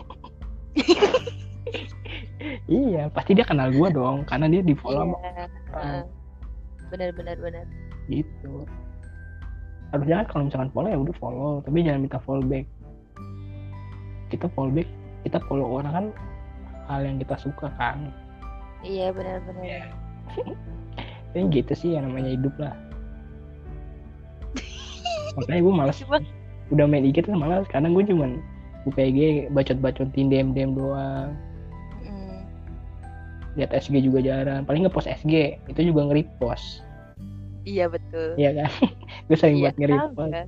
iya pasti dia kenal gue dong karena dia di follow sama Iya. Heeh. Benar benar benar. gitu harusnya kan kalau misalkan follow ya udah follow tapi jangan minta follow back kita follow back kita follow orang kan hal yang kita suka kan. Iya benar benar. Iya. Tapi gitu sih yang namanya hidup lah. Makanya gue malas. Cuma udah main IG tuh malas karena gue cuman buka IG bacot-bacotin DM DM doang. Mm, lihat SG juga jarang. Paling ngepost SG itu juga nge-repost. Iya betul. Iya kan? Gue sering Iya, buat nge-repost. sama.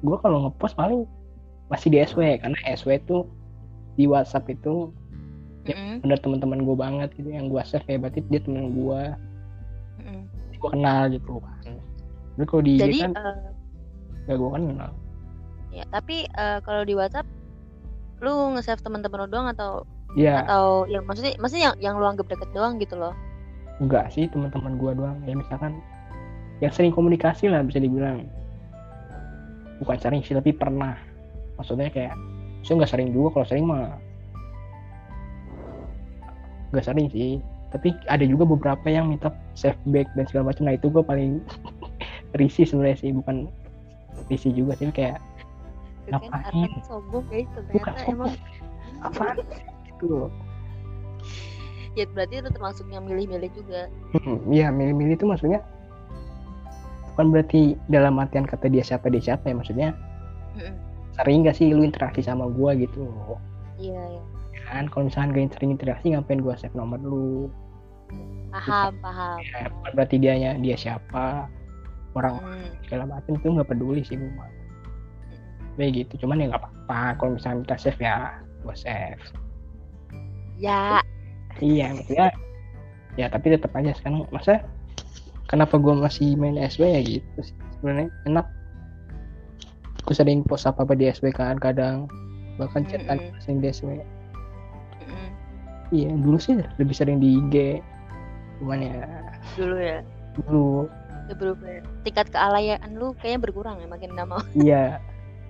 gue kalau ngepost paling masih di SW karena SW tuh di WhatsApp itu Ya. Mm-mm, bener teman-teman gue banget gitu yang gue save ya berarti dia temen gue mm-mm. gue kenal gitu kan. Tapi kalau di jadi kan eh, gak gue kenal. ya tapi eh, kalau di WhatsApp lu nge-save teman-teman lu doang atau Iya. atau yang maksudnya maksudnya yang yang lu anggap deket doang gitu loh? Enggak sih teman-teman gue doang. Ya misalkan yang sering komunikasi lah bisa dibilang. Bukan sering sih tapi pernah. Maksudnya kayak saya nggak sering juga kalau sering mah nggak sering sih. Tapi ada juga beberapa yang minta save back dan segala macam. Nah itu gue paling risih sebenarnya sih. Bukan risih juga sih kayak kan Ngapain? Sombong guys bukan ternyata sombong emang. apa gitu loh. Ya berarti itu termasuk yang milih-milih juga. Hmm, Iya milih-milih itu maksudnya bukan berarti dalam artian kata dia siapa dia siapa ya maksudnya sering gak sih lu interaksi sama gua gitu iya ya kan? Kalau misalkan gak sering interaksi ngapain gua save nomor lu? Paham paham. Ya, bukan berarti dianya dia siapa orang Hmm, segala macam itu nggak peduli sih mah. kayak gitu cuman ya nggak apa-apa. Kalau misalnya kita save ya gua save. Ya. Iya maksudnya ya tapi tetap aja sekarang masa kenapa gua masih main SW ya gitu sih sebenarnya enak. Aku sering post apa apa di SW kan kadang. Bahkan chatan Mm-mm. sering di SW. Iya dulu sih lebih sering di IG cuman ya dulu ya dulu ya berubah ya. tingkat kealayan lu kayaknya berkurang ya makin lama iya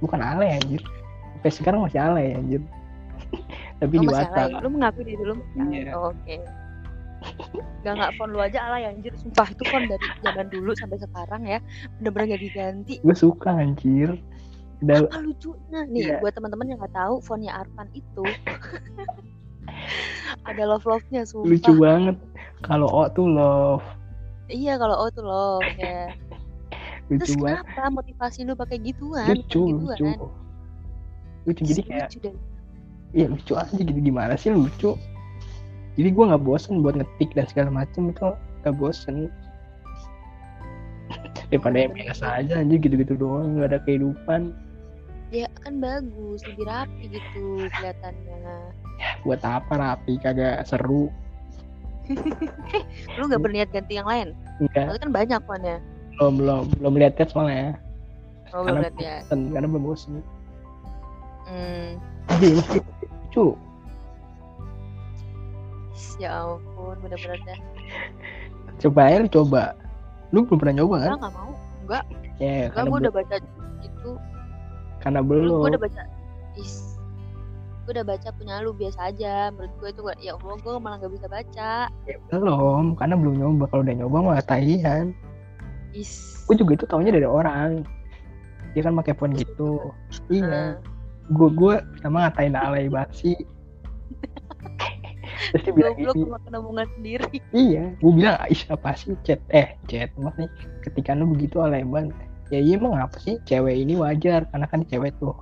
bukan alay anjir sampai sekarang masih alay anjir tapi Oh, di WhatsApp. Lu mengakui diri lu. Iya. Oh, Oke. Gak nggak phone lu aja alay anjir. Sumpah itu phone dari zaman dulu sampai sekarang ya. Bener-bener gak diganti. gue suka anjir udah Apa lucunya nih Iya. buat teman-teman yang nggak tahu phone-nya Arfan itu ada love love-nya sumpah. lucu banget. Kalau O tuh love. Iya kalau oh tuh love ya. lucu Terus banget. kenapa motivasi lu pakai gituan? lucu lucu gituan? lucu. Jadi kayak Lucu iya lucu aja gitu. Gimana sih lucu? Jadi gue nggak bosen buat ngetik dan segala macem. Itu nggak bosen. Daripada yang biasa aja aja gitu-gitu doang. Nggak ada kehidupan Ya kan bagus, lebih rapi gitu kelihatannya. buat apa rapi kagak seru Lu nggak berniat ganti yang lain? enggak kan banyak phone-nya. belum belum belum lihat tes soalnya ya Oh, Karena- belum lihat ya. karena belum bosen Hmm. masih lucu Ya ampun, bener-bener dah. coba lu coba lu belum pernah nyoba kan Enggak, nggak mau. Enggak, ya enggak, gue udah baca. Karena Lu, belum gue udah baca. Is. Gue udah baca punya lu biasa aja. Menurut gue itu ya Allah, gue malah nggak bisa baca. Ya, belum karena belum nyoba kalau udah nyoba mah tahian Is. gue juga itu taunya dari orang dia kan pakai phone gitu iya Nah, gue gue pertama ngatain alay banget sih terus dia bilang gini omongan sendiri. iya gue bilang ih apa sih chat eh chat maksudnya ketika lu begitu alay banget ya iya emang apa sih? Cewek ini wajar karena kan cewek tuh.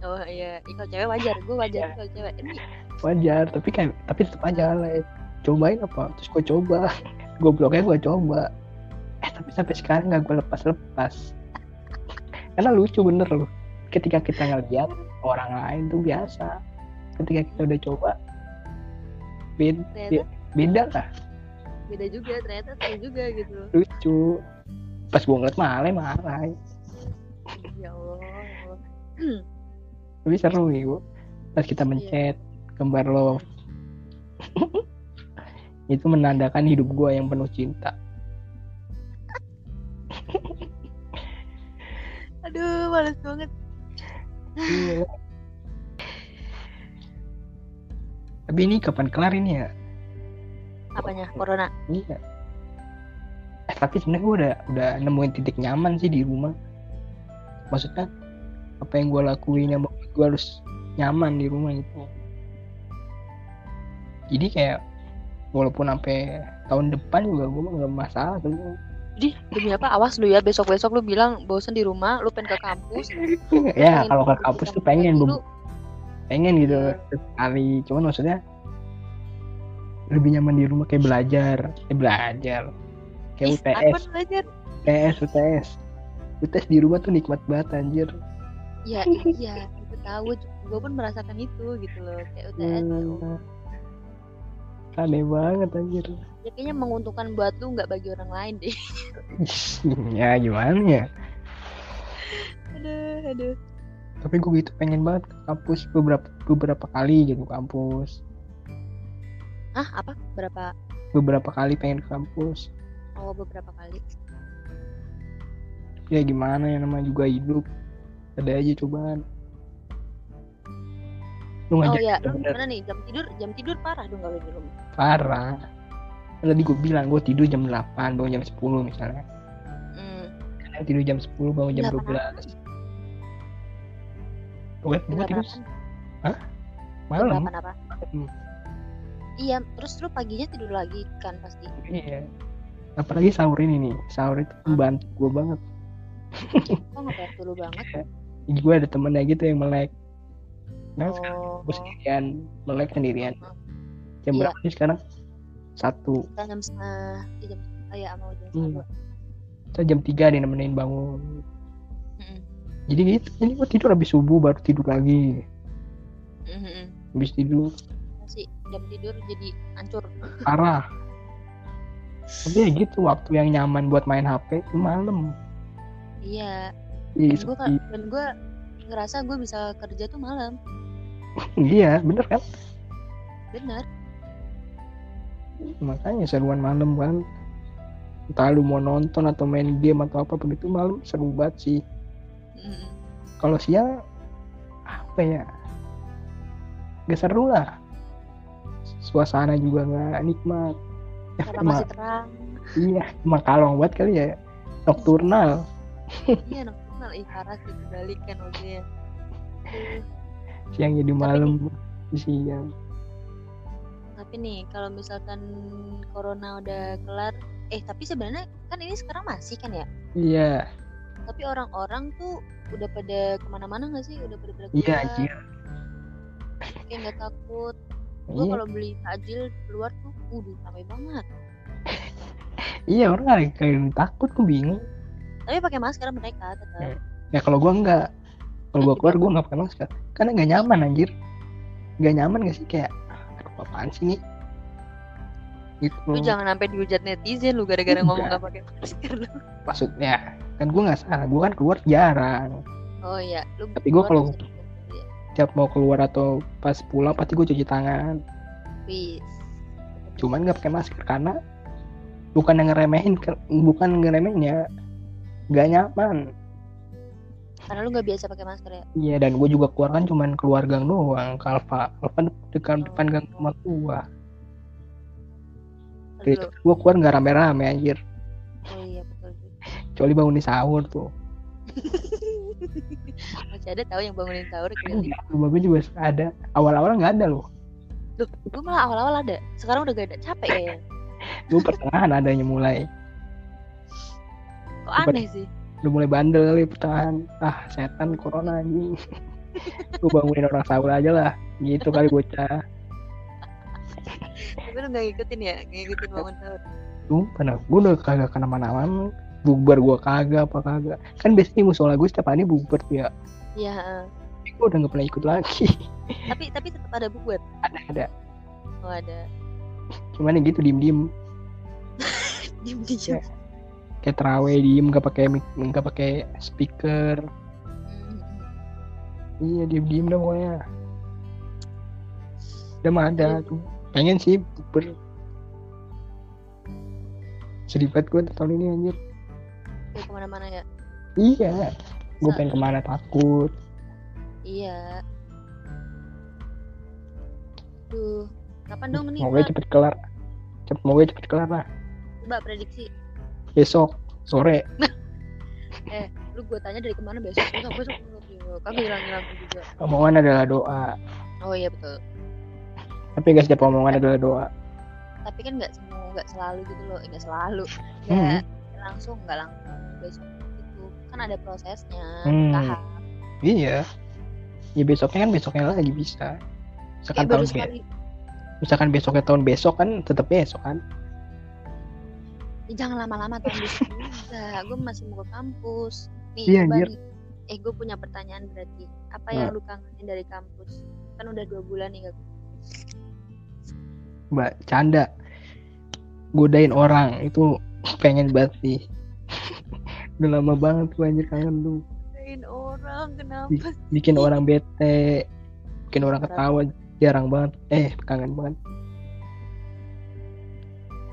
Oh iya, kalau cewek wajar. Gue wajar Iya. kalau cewek. Ini wajar tapi kayak tapi tetap aja alay. Cobain apa? Terus gue coba. Gue bloknya gue coba. Eh tapi sampai sekarang nggak gue lepas lepas karena lucu bener loh. Ketika kita ngeliat orang lain tuh biasa. Ketika kita udah coba beda ternyata beda lah. Beda juga. Ternyata seru juga gitu. lucu pas gue ngeliat mah alay Ya Allah. Tapi seru nih bu pas kita mencet gambar love itu menandakan hidup gue yang penuh cinta Aduh, males banget. Iya. Tapi ini kapan kelar ini ya? Apanya? Corona. Iya. Tapi sebenarnya gue udah udah nemuin titik nyaman sih di rumah. Maksudnya apa yang gue lakuin yang gue harus nyaman di rumah itu. Jadi kayak walaupun sampai tahun depan juga gue mah nggak masalah sebenarnya. Jadi demi apa? Awas lu ya besok-besok lu bilang bosen di rumah, lu pengen ke kampus. ya kalau ke kampus tuh pengen lu pengen gitu sekali. Cuman maksudnya lebih nyaman di rumah kayak belajar kayak belajar kayak Ih, UTS UTS UTS UTS di rumah tuh nikmat banget anjir. Ya iya gue tahu. Gue pun merasakan itu gitu loh kayak UTS ya. Hmm. aneh banget anjir. Ya kayaknya menguntungkan buat lu nggak bagi orang lain deh. Ya gimana ya? Aduh aduh. Tapi gue gitu pengen banget ke kampus beberapa beberapa kali gitu kampus. Ah apa? Berapa? Beberapa kali pengen ke kampus oh beberapa kali. Ya gimana ya namanya juga hidup. Ada aja cobaan. Lu oh ngajak ya. lu bener. Gimana nih? Jam tidur? Jam tidur parah dong kalau di rumah. Parah. Kan tadi gue bilang gue tidur jam 8 bangun jam 10 misalnya. Hmm. Kadang tidur jam 10 bangun jam Delapan 12 gue gue tidur Delapan. malam. Apa? Hmm. iya terus lu paginya tidur lagi kan pasti? Iya apalagi sahur ini nih. Sahur itu membantu gue banget. Kok nggak dulu banget? Gue ada temennya gitu yang melek. Nah sekarang oh. gue sendirian. Melek sendirian. Jam Iya. berapa sih sekarang? Satu. Jam setengah iya, jam ya mau jam Hmm. kita jam tiga dia nemenin bangun. Jadi gitu ini gue tidur habis subuh baru tidur lagi. Mm-mm. habis tidur. Masih jam tidur jadi hancur. Parah tapi ya gitu waktu yang nyaman buat main HP itu malam. Iya. Iya dan gue sepi. dan gue ngerasa gue bisa kerja tuh malam. Iya bener kan? Bener. Makanya seruan malam kan. Entah lu mau nonton atau main game atau apa begitu malam seru banget sih. Mm-mm. kalau siang apa ya? Gak seru lah. Suasana juga nggak nikmat karena masih terang? iya cuma kalong buat kali ya. Nocturnal. Iya nocturnal. Ih parah sih kebalikan maksudnya. Siang jadi Tapi malam di siang. Tapi nih kalau misalkan corona udah kelar eh tapi sebenarnya kan ini sekarang masih kan ya? Iya. Tapi orang-orang tuh udah pada ke mana-mana nggak sih? Udah pada pada iya anjir. Kayak nggak takut gue iya, kalau beli takjil keluar tuh udah ramai banget. Iya orang kayak kayak takut gue bingung. Tapi pakai masker mereka tetap. Ya. ya kalau gua enggak. Kalau gua Ah, keluar gua nggak pakai masker. Karena nggak nyaman anjir. Nggak nyaman gak sih? Kayak aduh apaan sih nih gitu. Lu jangan sampai dihujat netizen lu gara-gara ngomong gak pakai masker lu. Maksudnya kan gua nggak salah. Gua kan keluar jarang. Oh iya lu Tapi keluar kalau- tiap mau keluar atau pas pulang pasti gua cuci tangan. Wis. cuman nggak pakai masker karena bukan yang ngeremehin bukan ngeremehin ya nggak nyaman. Karena lu nggak biasa pakai masker ya? Iya dan gue juga keluar kan cuman keluar gang doang ke Alfa Alfa dekat depan gang rumah Terus Jadi gua keluar nggak rame-rame anjir. Oh iya betul kecuali bangunin sahur tuh masih ada tahu yang bangunin sahur keliling rumah gue juga ada awal-awal nggak ada loh Loh, gue malah awal-awal ada. Sekarang udah gak ada. Capek kayaknya. gue pertengahan adanya mulai Kok aneh sih? udah mulai bandel kali pertengahan ah setan corona anjing gue bangunin orang sahur aja lah gitu kali bocah Tapi lu gak ngikutin ya? Gak ngikutin bangun sahur. sumpah nah gue udah kagak ke mana-mana bukber gue kagak apa kagak kan biasanya musola gue setiap hari bukber tuh ya Iya. gue udah nggak pernah ikut lagi Tapi tapi tetap ada bukber. ada ada Oh ada. cuman ya gitu diem diem Diem diem. kayak terawih diem nggak pakai mic nggak pakai speaker Hmm. iya diem diem dah pokoknya udah mah ada tuh pengen sih ber sedih banget gue tahun ini anjir Kayak ke mana-mana ya. iya gue pengen ke mana takut Iya. Duh. Kapan dong nih? semoga cepet kelar cepet semoga cepet kelar lah Mbak prediksi. besok sore Eh, lu gue tanya dari ke mana besok? Besok besok. besok. Kagak hilang-hilang juga. omongan adalah doa Oh iya betul. tapi gak setiap omongan adalah doa Tapi kan nggak semua nggak selalu gitu loh. Eh, Nggak selalu. Ya Hmm. Langsung nggak langsung besok itu kan ada prosesnya Hmm. tahap iya ya besoknya kan besoknya lagi bisa sekarang baru tahun sekali misalkan besoknya tahun besok kan tetap besok kan Ya, jangan lama-lama tahun besok juga. Gue masih mau ke kampus. Nih, Iya, coba nih. Eh, gue punya pertanyaan berarti. Apa Nah. yang lu kangenin dari kampus? Kan udah dua bulan nih. Kak. mbak canda godain orang itu pengen banget sih. Udah lama banget gue anjir kangen tuh. Ngapain orang? Kenapa? Bi- bikin orang bete. Bikin orang ketawa jarang banget. Eh kangen banget.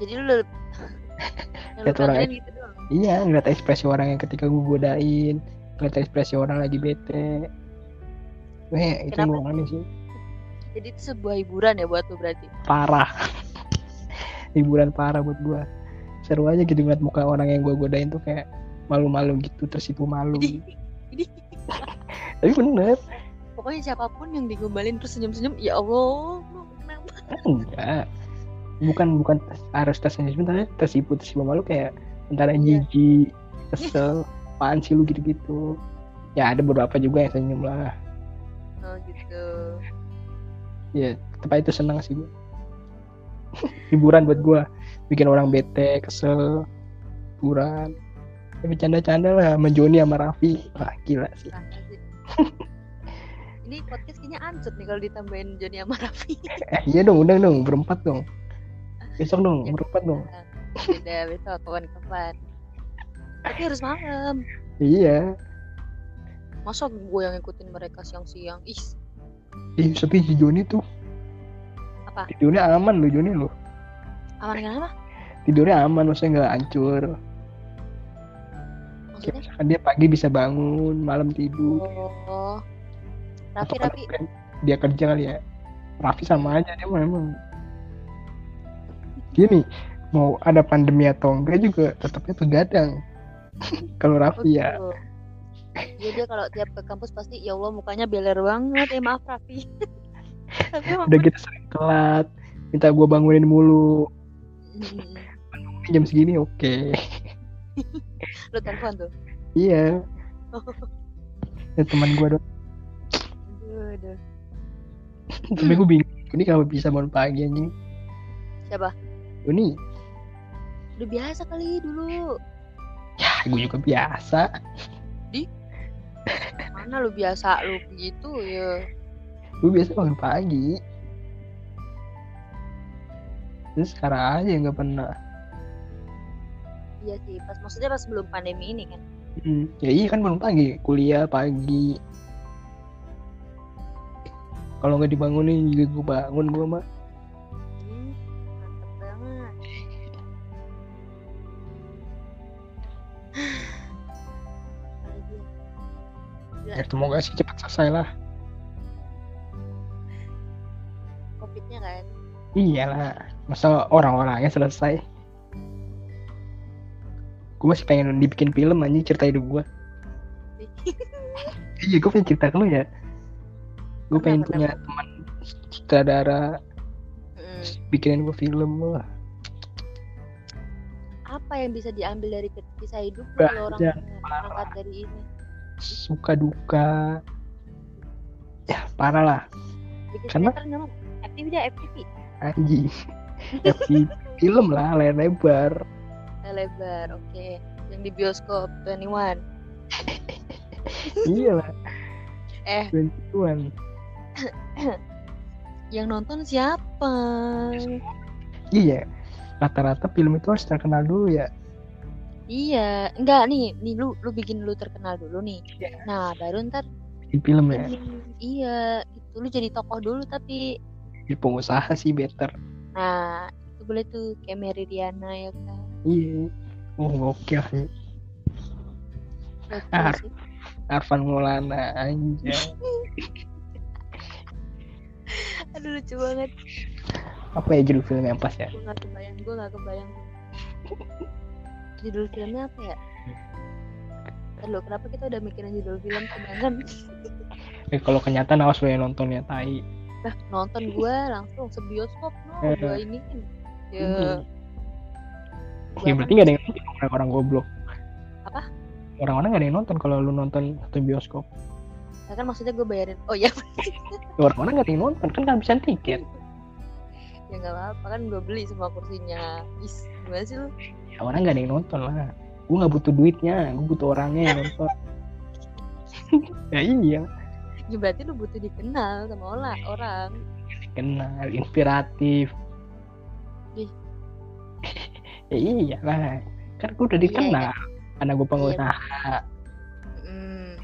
Jadi lu lu Lihat orang gitu doang. iya ngeliat ekspresi orang yang ketika gue godain. Ngeliat ekspresi orang lagi bete. Weh, itu gue kangen sih. Jadi itu sebuah hiburan ya buat lu berarti. parah. Hiburan parah buat gue seru aja gitu ngeliat muka orang yang gue godain tuh kayak malu-malu gitu tersipu malu. Tapi bener. Pokoknya siapa pun yang digombalin terus senyum-senyum, ya Allah, enggak. Bukan bukan harus tersenyum tapi tersipu tersipu malu kayak antara Iya. jijik kesel apaan sih lu gitu-gitu. Ya ada beberapa juga yang senyum lah. Oh gitu. ya tapi itu senang sih gue hiburan buat gue bikin orang bete kesel hiburan ya bercanda-canda lah sama Joni sama Raffi wah gila sih Parah sih. Ini podcast kayaknya ancut nih kalau ditambahin Joni sama Raffi. eh iya dong undang dong berempat dong besok dong Ya. berempat dong Beda besok kapan-kapan. Tapi harus malam. iya Masa gue yang ngikutin mereka siang-siang? Ih, Ih, tapi si Joni tuh Apa? tidurnya aman loh Joni loh aman kenapa? Tidurnya aman maksudnya nggak hancur. Kayak misalkan dia pagi bisa bangun malam tidur. Oh, Raffi, kan Raffi. kan dia kerja kali ya. Raffi sama aja dia mah emang gini mau ada pandemi atau enggak juga tetapnya begadang kalau Raffi ya. Iya dia kalau tiap ke kampus pasti ya Allah mukanya beler banget. Eh maaf Raffi. Tapi udah gitu sering telat minta gua bangunin mulu. Bener. Jam segini oke Lu telepon tuh. iya ya teman gua dong Aduh, aduh. tapi gua bingung ini kalau bisa bangun pagi anjing Siapa? ini Udah biasa kali dulu. ya gue juga biasa Mana lu biasa lu begitu ya. gue biasa bangun pagi terus sekarang aja nggak pernah Iya sih, pas maksudnya pas sebelum pandemi ini kan. Hmm, ya iya kan bangun pagi kuliah pagi kalau nggak dibangunin juga gue bangun gue mah Hmm, mantep banget. Ya semoga sih cepat selesai lah Covidnya kan. iyalah masa orang-orangnya selesai gue masih pengen dibikin film aja cerita hidup gue iya gue pengen cerita ke lu ya. Gue pengen pernah. punya teman sutradara Mm. bikinin gue film lah. Apa yang bisa diambil dari kisah hidup kalau orang berangkat dari ini? suka duka. Ya parah lah. Bikin Karena- FTV dia FTV. anjing. Tapi film lah layar lebar lebar, oke. Yang di bioskop 21. iya lah Eh, 21 yang nonton siapa? iya rata-rata film itu harus terkenal dulu ya Iya, enggak nih, nih lu lu bikin lu terkenal dulu nih. Iya. Nah, baru ntar di film ya ini, iya, itu lu jadi tokoh dulu tapi di pengusaha sih better nah, itu boleh tuh kayak Meridiana ya kan. Iya oh gokil sih sih. Arfan Maulana anjay Aduh lucu banget. apa ya judul film yang pas ya Gue gak kebayang, gue gak kebayang. Judul filmnya apa ya? Lu, kenapa kita udah mikirin judul film sedangkan eh, kalau kenyataan awas lo yang nonton ya tai Nah, nonton gue langsung sebioskop no, Eh. gue ini ya Hmm. Ya berarti gak ada yang nonton orang-orang goblok. Apa? orang-orang gak ada yang nonton kalau lu nonton satu bioskop. Ya kan maksudnya gue bayarin. Oh ya Ya, orang-orang gak ada yang nonton kan kehabisan tiket. Ya nggak apa-apa kan gue beli semua kursinya. Is gimana sih lu? Ya, orang gak ada yang nonton lah. Gue nggak butuh duitnya gue butuh orangnya yang nonton. Ya iya. Ya berarti lu butuh dikenal sama orang orang. Kenal inspiratif. Ya iya lah. Kan gue udah Iya, dikenal. karena gue pengusaha. Hmm,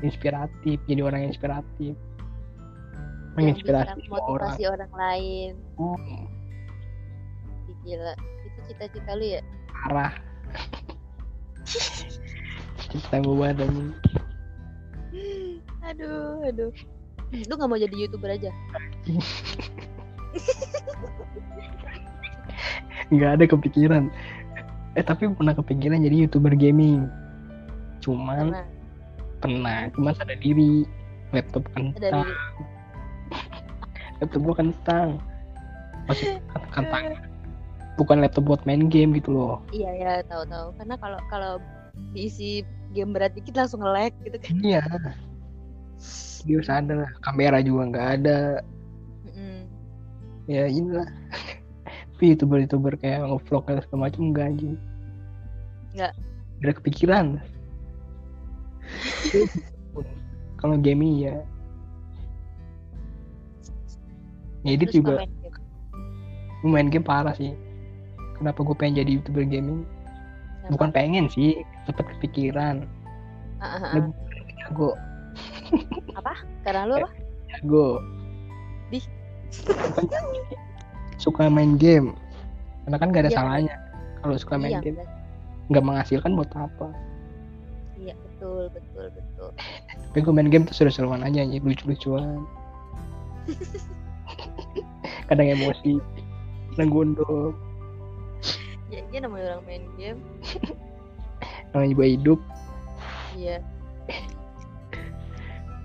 inspiratif jadi orang inspiratif. Bisa menginspirasi semua orang. motivasi orang lain. Hmm, gila. Itu cita-cita lu ya? Parah. Kita gue banget aduh aduh. Lu nggak mau jadi youtuber aja nggak ada kepikiran. Eh tapi pernah kepikiran jadi youtuber gaming. Cuman karena pernah cuma sadar diri. Laptop kentang. laptop gua kentang. Maksud kentang bukan laptop buat main game gitu loh. Iya ya tahu tahu karena kalau kalau diisi game berat dikit langsung nge-lag gitu kan. Iya. Dia sadar kamera juga nggak ada. Mm-mm. ya inilah tapi youtuber youtuber kayak ngevlog dan segala macam enggak anjing. Nggak. Nggak ada kepikiran. Kalau gaming ya. Ngedit Terus juga. main game. Gua main game parah sih. Kenapa gue pengen jadi youtuber gaming? Kenapa? bukan pengen sih sempet kepikiran. Lebih jago. Karena lu apa? Jago. Di? Suka main game. Karena kan gak ada Iya. salahnya. Kalau suka main iya game nggak menghasilkan buat apa. Iya betul betul betul. Tapi gue main game tuh seru-seruan aja anjing. Lucu-lucuan. Kadang emosi. Kadang gondok ya iya namanya orang main game. Namanya juga hidup. Iya.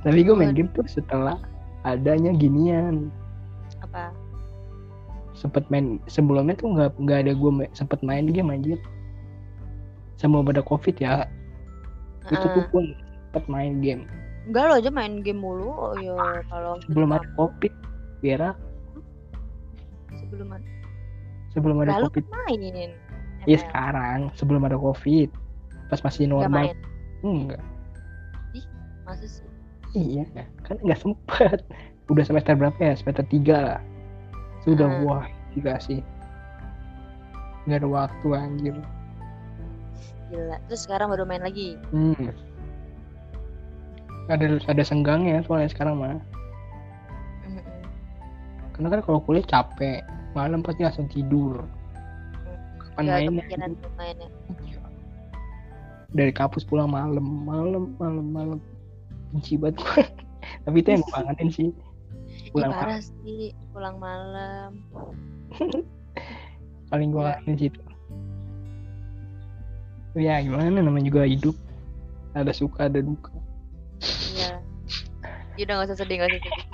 Tapi gue main game tuh setelah adanya ginian. Apa sempet main sebelumnya tuh nggak nggak ada gue sempet main game anjir sama pada covid ya. Itu Ah, tuh pun sempet main game. Enggak lo aja main game mulu. Oh ya kalau sebelum ada covid Vera sebelum ada sebelum ada lalu covid. mainin ya ML. sekarang. Sebelum ada covid. Pas masih normal. enggak. Masa sih? Iya kan nggak sempet. Udah semester berapa ya? Semester tiga lah sudah Ah. wah dikasih nggak ada waktu anjir. Gila terus sekarang baru main lagi? Hmm. ada ada senggangnya soalnya sekarang mah. Mm-mm. karena kan kalau kuliah capek malam pasti langsung tidur. Kapan Nggak mainnya? mainnya. Dari kampus pulang malam malam malam malam. Benci banget tapi itu yang gue kangenin sih. Ih, pulang parah sih pulang malam. Paling gue Iya. kangenin sih itu. Ya gimana namanya juga hidup. Ada suka ada duka. Iya. Ya udah gak usah sedih gak usah sedih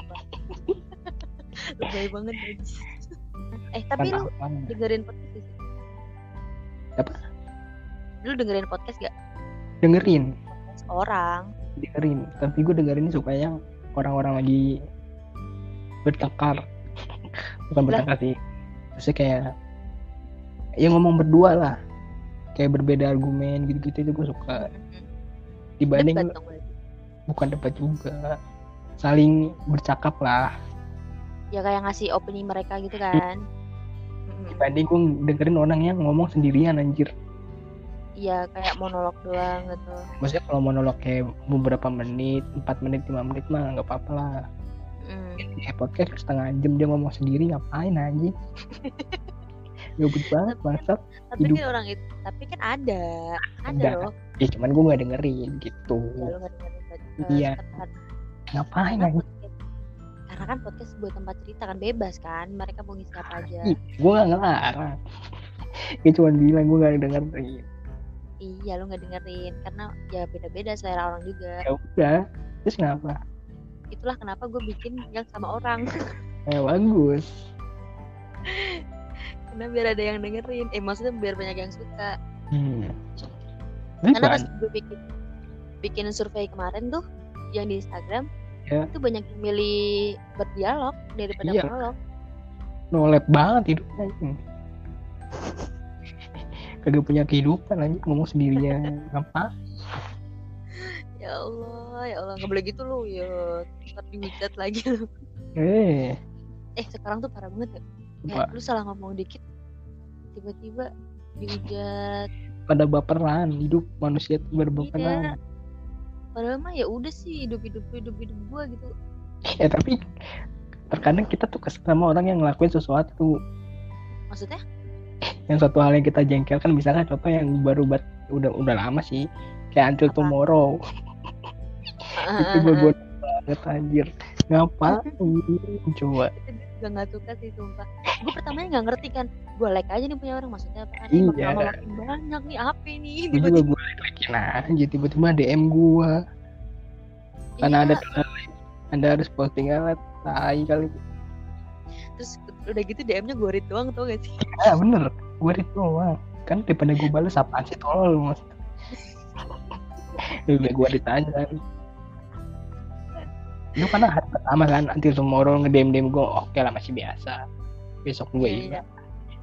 lebay banget guys eh tapi Kan lu banget. dengerin podcast gak Apa? lu dengerin podcast gak dengerin. Podcast orang. Dengerin. Tapi gue dengerin suka yang orang-orang lagi bertengkar bukan Lah. bertengkar sih. Maksudnya kayak ya ngomong berdua lah. Kayak berbeda argumen gitu-gitu itu gue suka. Dibanding debat bukan debat juga. Saling bercakap lah. Ya kayak ngasih opini mereka gitu kan. Mm-mm. dibanding gue dengerin orang yang ngomong sendirian anjir. Iya kayak monolog doang gitu. Maksudnya kalau monolog kayak beberapa menit 4 menit 5 menit mah nggak apa-apa lah Mm. ya podcast setengah jam dia ngomong sendiri ngapain anjing? Gabut banget bangsat. Tapi Hidup. kan orang itu tapi kan ada ada Ada. loh. Ya cuman gue nggak dengerin gitu. Ya dengerin. Iya. Tempat- ngapain podcast karena kan podcast buat tempat cerita kan bebas kan? Mereka mau ngisi apa aja. Ih, gue nggak ngelarang. Dia cuma bilang gue nggak dengerin. Iya lu nggak dengerin karena ya beda-beda selera orang juga. Ya udah terus kenapa itulah kenapa gue bikin yang sama orang. Ya bagus. Karena biar ada yang dengerin. Eh maksudnya biar banyak yang suka. Hmm. Karena pas kan, gue bikin bikin survei kemarin tuh yang di Instagram Ya. itu banyak yang milih berdialog daripada Iya. monolog nolep banget hidupnya kagak punya kehidupan anjing. Ngomong sendirian. Apa ya Allah ya Allah nggak boleh gitu lu ya. Ntar dihujat lagi lu eh. Eh sekarang tuh parah banget ya. Kayak lu salah ngomong dikit tiba-tiba dihujat pada baperan hidup manusia tuh berbaperan Iya. padahal mah ya udah sih hidup hidup hidup hidup gua gitu. Ya tapi terkadang kita tuh kesel sama orang yang ngelakuin sesuatu. Maksudnya? Yang satu hal yang kita jengkelkan misalkan contoh yang baru bat udah udah lama sih. Kayak Until Apa? Tomorrow itu gue gue banget anjir. Ngapain? Coba. Gak nggak suka sih sumpah. Gue pertamanya nggak ngerti kan gue like aja nih punya orang maksudnya apa? Kan Iya. iya. makin banyak nih apa nih gue juga tiba-tiba gue like aja tiba-tiba DM gue karena Iya, ada anda harus posting alat tai kali. Terus udah gitu DM-nya gue read doang tau gak sih? Ah bener. Gue read doang. Kan daripada gue balas apaan sih tolol mas udah gue ditanya itu karena hari pertama kan nanti tomorrow ngedem dem gue oke lah masih biasa. Besok gue Iya, iya.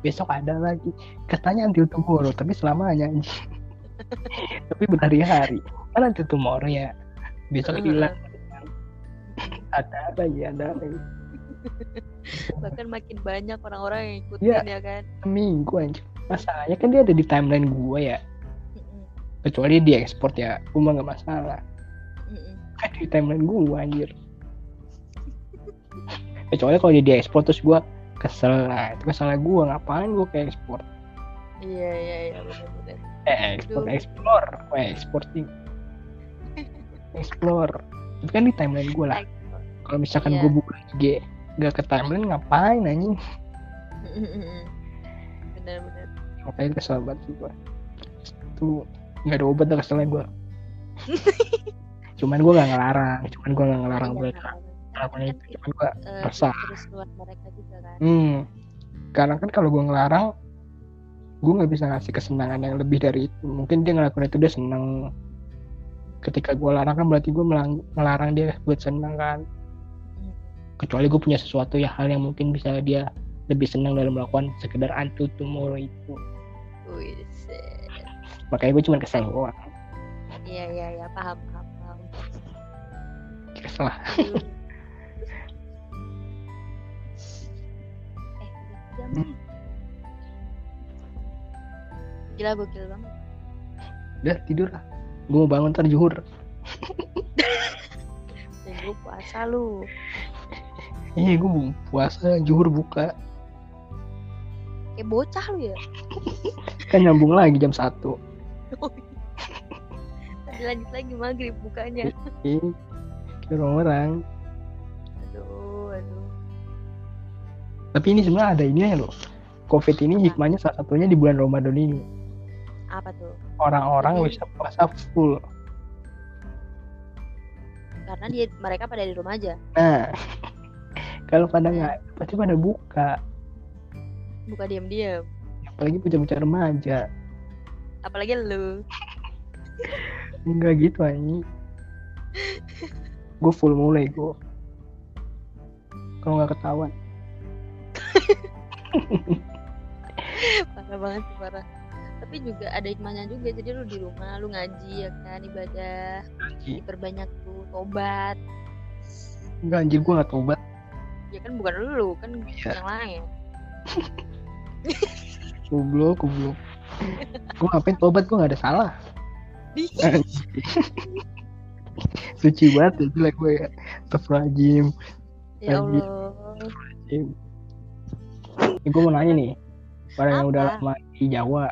Besok ada lagi. Katanya until tomorrow tapi selamanya tapi berhari-hari. Kan until tomorrow ya besok hilang. Ada apa ya ada apa ya. bahkan makin banyak orang-orang yang ikutin Iya. ya kan. Seminggu anjir masalahnya kan dia ada di timeline gue ya. Kecuali dia ekspor ya gue mah gak masalah. Mm-mm. kan di timeline gue anjir kecuali kalau dia ekspor terus gue kesel. Nah itu salah gue ngapain gue kayak ekspor iya iya iya benar-benar eh ekspor Aduh. explore. Gue exporting explore. Itu kan di timeline gue lah. Kalau misalkan Iya. gue buka IG gak ke timeline ngapain anjing? Benar-benar makanya kesel banget gue itu nggak ada obat dah keselnya gue cuman gue gak ngelarang. Cuman gue gak ngelarang Iya, mereka melakukan itu cuman gue eh, resah. terus luar mereka juga kan. Hmm karena kan kalau gue ngelarang gue nggak bisa ngasih kesenangan yang lebih dari itu. Mungkin dia ngelakuin itu dia seneng. Ketika gue larang kan berarti gue melarang dia buat seneng kan. Kecuali gue punya sesuatu ya hal yang mungkin bisa dia lebih senang dalam melakukan sekedar until tomorrow itu. Makanya gue cuma kesel doang. Iya iya iya paham paham paham. Kesel gila gokil banget. Udah tidur lah. Gue mau bangun ntar juhur. Dan gue puasa lu. Iya gue puasa juhur buka. Kayak bocah lu ya? Kan nyambung lagi jam satu. Nanti lanjut lagi maghrib bukanya. Ih, kayak orang aduh aduh tapi ini sebenarnya ada ini ya loh. Covid ini hikmahnya salah satunya di bulan Ramadan ini. Apa tuh? Orang-orang bisa puasa full. Karena dia mereka pada di rumah aja. Nah kalau pada nggak pasti pada buka. Buka diam diam apalagi bocah-bocah remaja. Apalagi lu. Enggak gitu anjing gue full mulai gue kalau nggak ketahuan parah banget sih parah. Tapi juga ada hikmahnya juga jadi lu di rumah lu ngaji ya kan ibadah. Diperbanyak tuh tobat. Enggak anjir gue nggak tobat. Ya kan bukan lu kan Iya. yang lain. Goblok goblok. Gue ngapain tobat? Gue nggak ada salah. Suci banget ya jelek gue ya. Astagfirullahaladzim. Ya. Allah Ini gue mau nanya nih orang yang udah lama di Jawa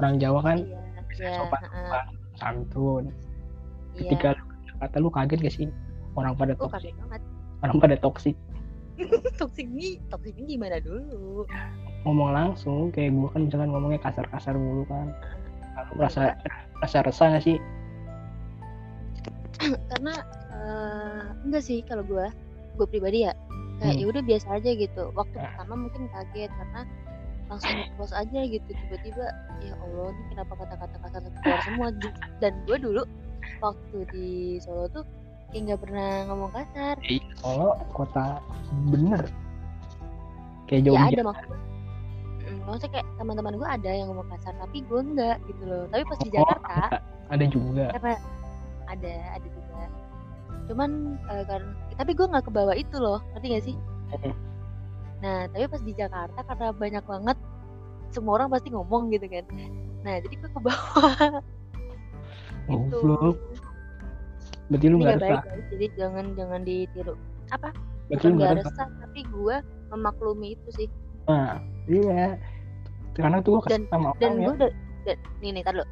orang Jawa kan iya iya sopan sopan santun. Iya. Ketika lu kata lu kaget gak sih? Orang pada oh toksik kaget banget. Orang pada toksik toksik nih toksik ini gimana dulu? Ngomong langsung kayak gue kan misalkan ngomongnya kasar-kasar mulu kan. Lalu merasa merasa resah gak sih? Karena eh, enggak sih kalau gue gue pribadi ya kayak Hmm. ya udah biasa aja gitu. Waktu Ah. pertama mungkin kaget karena langsung close aja gitu tiba-tiba ya Allah ini kenapa kata-kata kasar keluar semua? Dan gue dulu waktu di Solo tuh kayak nggak pernah ngomong kasar. Solo kota bener. Kayak ya jauh ada maksudnya Mm, maksudnya kayak teman-teman gue ada yang ngomong kasar tapi gue enggak gitu loh. Tapi pas di Oh, Jakarta ada juga. Karena ada ada cuman eh, karena tapi gue nggak kebawa itu loh ngerti gak sih? Nah tapi pas di Jakarta karena banyak banget semua orang pasti ngomong gitu kan. Nah jadi gue kebawa. Gitu. goblok berarti lu nggak gak baik resah? guys jadi jangan jangan ditiru. Apa? Berarti lu nggak gak resah? tapi gue memaklumi itu sih. Nah iya. Karena tuh gue Dan- sama dan orang ya. gue udah dan, nih nih tar dulu.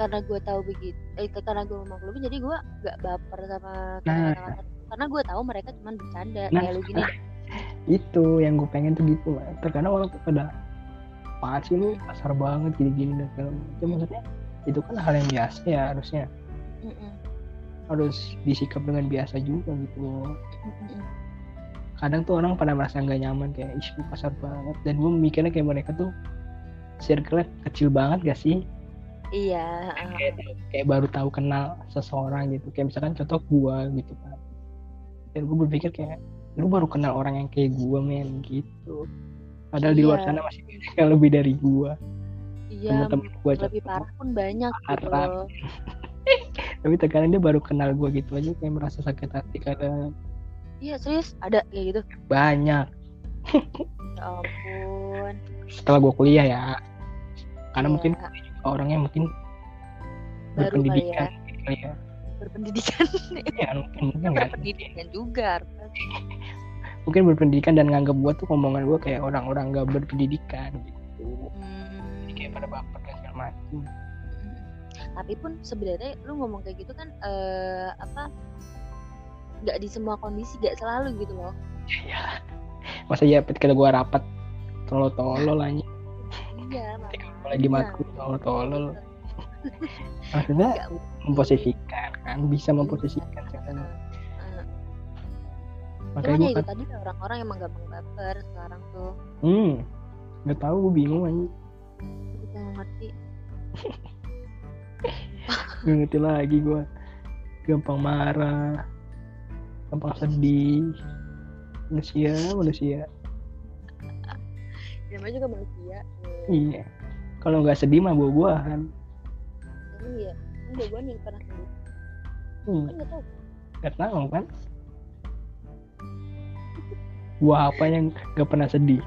Karena gue tahu begitu eh, karena gue memaklumi jadi gue gak baper sama Nah. karena gue tahu mereka cuma bercanda Nah. kayak lu gini. Itu yang gue pengen tuh gitu lah. Terkadang orang tuh pada apaan sih lu? Kasar banget gini-gini dan segala macam. Maksudnya itu kan hal yang biasa ya harusnya. Mm-mm. harus disikap dengan biasa juga gitu loh. Kadang tuh orang pada merasa nggak nyaman kayak ih lu kasar banget. Dan gue mikirnya kayak mereka tuh circle kecil banget gak sih iya kayak, kayak baru tahu kenal seseorang gitu. Kayak misalkan contoh gua gitu kan. Dan gue berpikir kayak lu baru kenal orang yang kayak gua men gitu. Padahal di luar Iya. sana masih banyak yang lebih dari gua. Iya teman-teman gua lebih parah pun banyak gitu Parah. loh. tapi terkadang dia baru kenal gua gitu aja kayak merasa sakit hati kadang iya serius? Ada kayak gitu? Banyak. Ya ampun. Setelah gua kuliah ya. Karena Iya. mungkin orangnya mungkin Baru berpendidikan kali ya. Berpendidikan. Ya mungkin mungkin berpendidikan juga mungkin berpendidikan dan nganggap gua tuh omongan gua kayak orang-orang nggak berpendidikan gitu. Hmm. Jadi kayak pada baper dan segala macam Mm. Tapi pun sebenarnya lu ngomong kayak gitu kan eh apa nggak di semua kondisi nggak selalu gitu loh. ya masa ya ketika gua rapat tolol-tolol aja Iya, ketika makanya. gua lagi matkul tolol-tolol maksudnya memposisikan kan? Bisa memposisikan kan Eh, makanya Cuman gua ya itu kan tadi orang-orang emang gampang baper sekarang tuh. hmm nggak tahu gua bingung aja nggak ngerti. nggak ngerti lagi gua. Gampang marah gampang sedih. Manusia manusia. Namanya juga manusia. iya kalau nggak sedih mah buah-buahan iya. Enggak gua nih pernah sedih. hmm, Kan nggak tahu. nggak tahu kan buah apa yang nggak pernah sedih.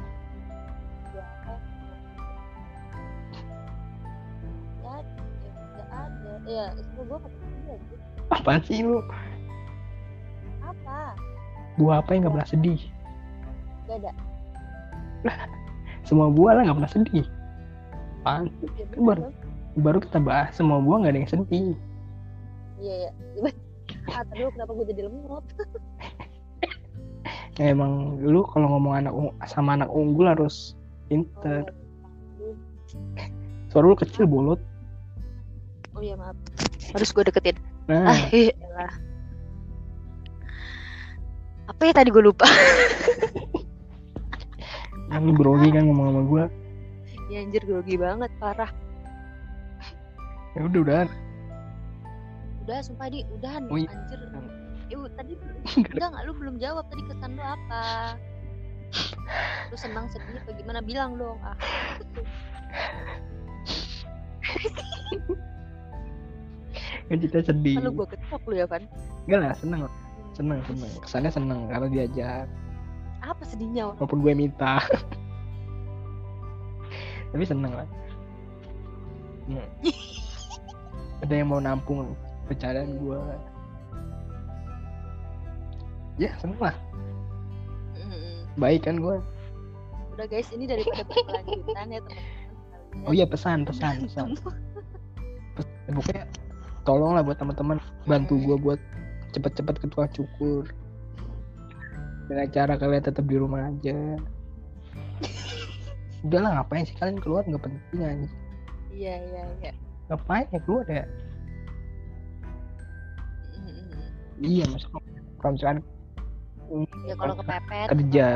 Ya, lagi. apaan sih lu Apa? buah apa yang nggak pernah sedih Gak ada. semua buah lah nggak pernah sedih apaan Ya, Kan baru- baru kita bahas semua buah nggak ada yang sedih Iya, iya. Ah, tadi lu kenapa gue jadi lemot? ya, emang lu kalau ngomong anak sama anak unggul harus pinter Oh, suara lu kecil bolot oh iya maaf. Harus gue deketin. nah Ah, iya lah. Apa ya tadi gue lupa? kan lu grogi kan ngomong sama gua ya anjir grogi banget, parah. ya udah udah Udah, sumpah di, udahan. Oh, iya. Anjir. Eh, u- tadi enggak enggak lu belum jawab tadi kesan lu apa? Lu senang sedih apa gimana bilang dong. Ah. kan kita sedih Kalau gue ketok lu ya, Van. enggak lah seneng seneng seneng kesannya seneng karena diajak Apa sedihnya? Walaupun gue minta tapi seneng lah Hmm. ada yang mau nampung bercandaan gue ya seneng lah Mm-mm. baik kan gue Udah guys, ini daripada berkelanjutan ya teman-teman. oh iya pesan pesan pesan Pesan. pokoknya tolonglah buat teman-teman bantu gue buat cepet-cepet ke tukang cukur dengan cara kalian tetap di rumah aja udahlah ngapain sih kalian keluar? Nggak penting aja Iya, iya, iya. ngapain ya keluar ya? Iya masuk kalau misalkan Ya kalau kepepet Kerja,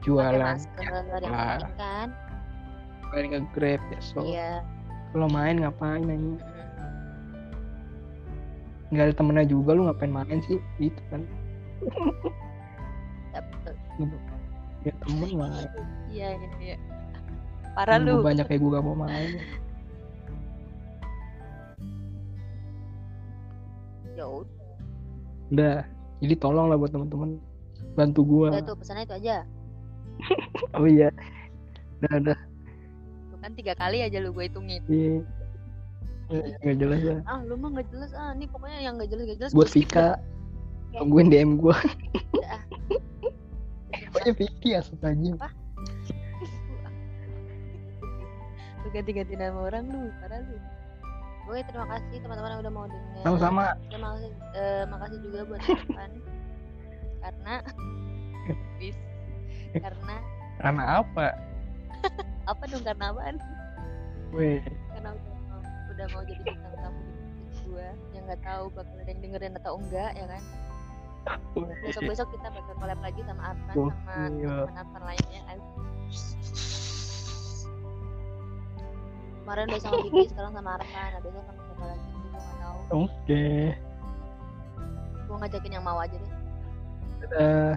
jualan masker lah. kan. kalian nge grab ya so Iya. kalau main ngapain Mm-mm. nggak ada temennya juga lu ngapain main sih? Gitu kan. Ya, temen mah iya iya iya parah Nunggu lu. banyak kayak gue gak mau main. Ya udah. Udah jadi tolong lah buat temen-temen bantu gue udah tuh pesannya itu aja. Oh iya. Udah udah. Kan tiga kali aja lu gue hitungin. Iya. Eh, nggak jelas lah. Ah lu mah nggak jelas. Ah ini pokoknya yang nggak jelas nggak jelas. Buat Vika. Tungguin DM gue dah. pokoknya Vicky asal aja lu ganti-ganti nama orang lu parah lu Oke terima kasih teman-teman yang udah mau dengar sama-sama. Terima kasih eh, makasih juga buat teman karena bis karena karena apa? Apa dong karena apaan? Weh. Karena udah mau, udah mau jadi bintang tamu di podcast gua yang nggak tahu bakal ada yang dengerin atau enggak ya kan? Besok besok kita bakal collab lagi sama Arfan sama teman Arfan lainnya kan kemarin udah sama Bibi sekarang sama Arka nah besok sama siapa lagi? Gue tahu. Oke. Okay. gue ngajakin yang mau aja deh. Dadah.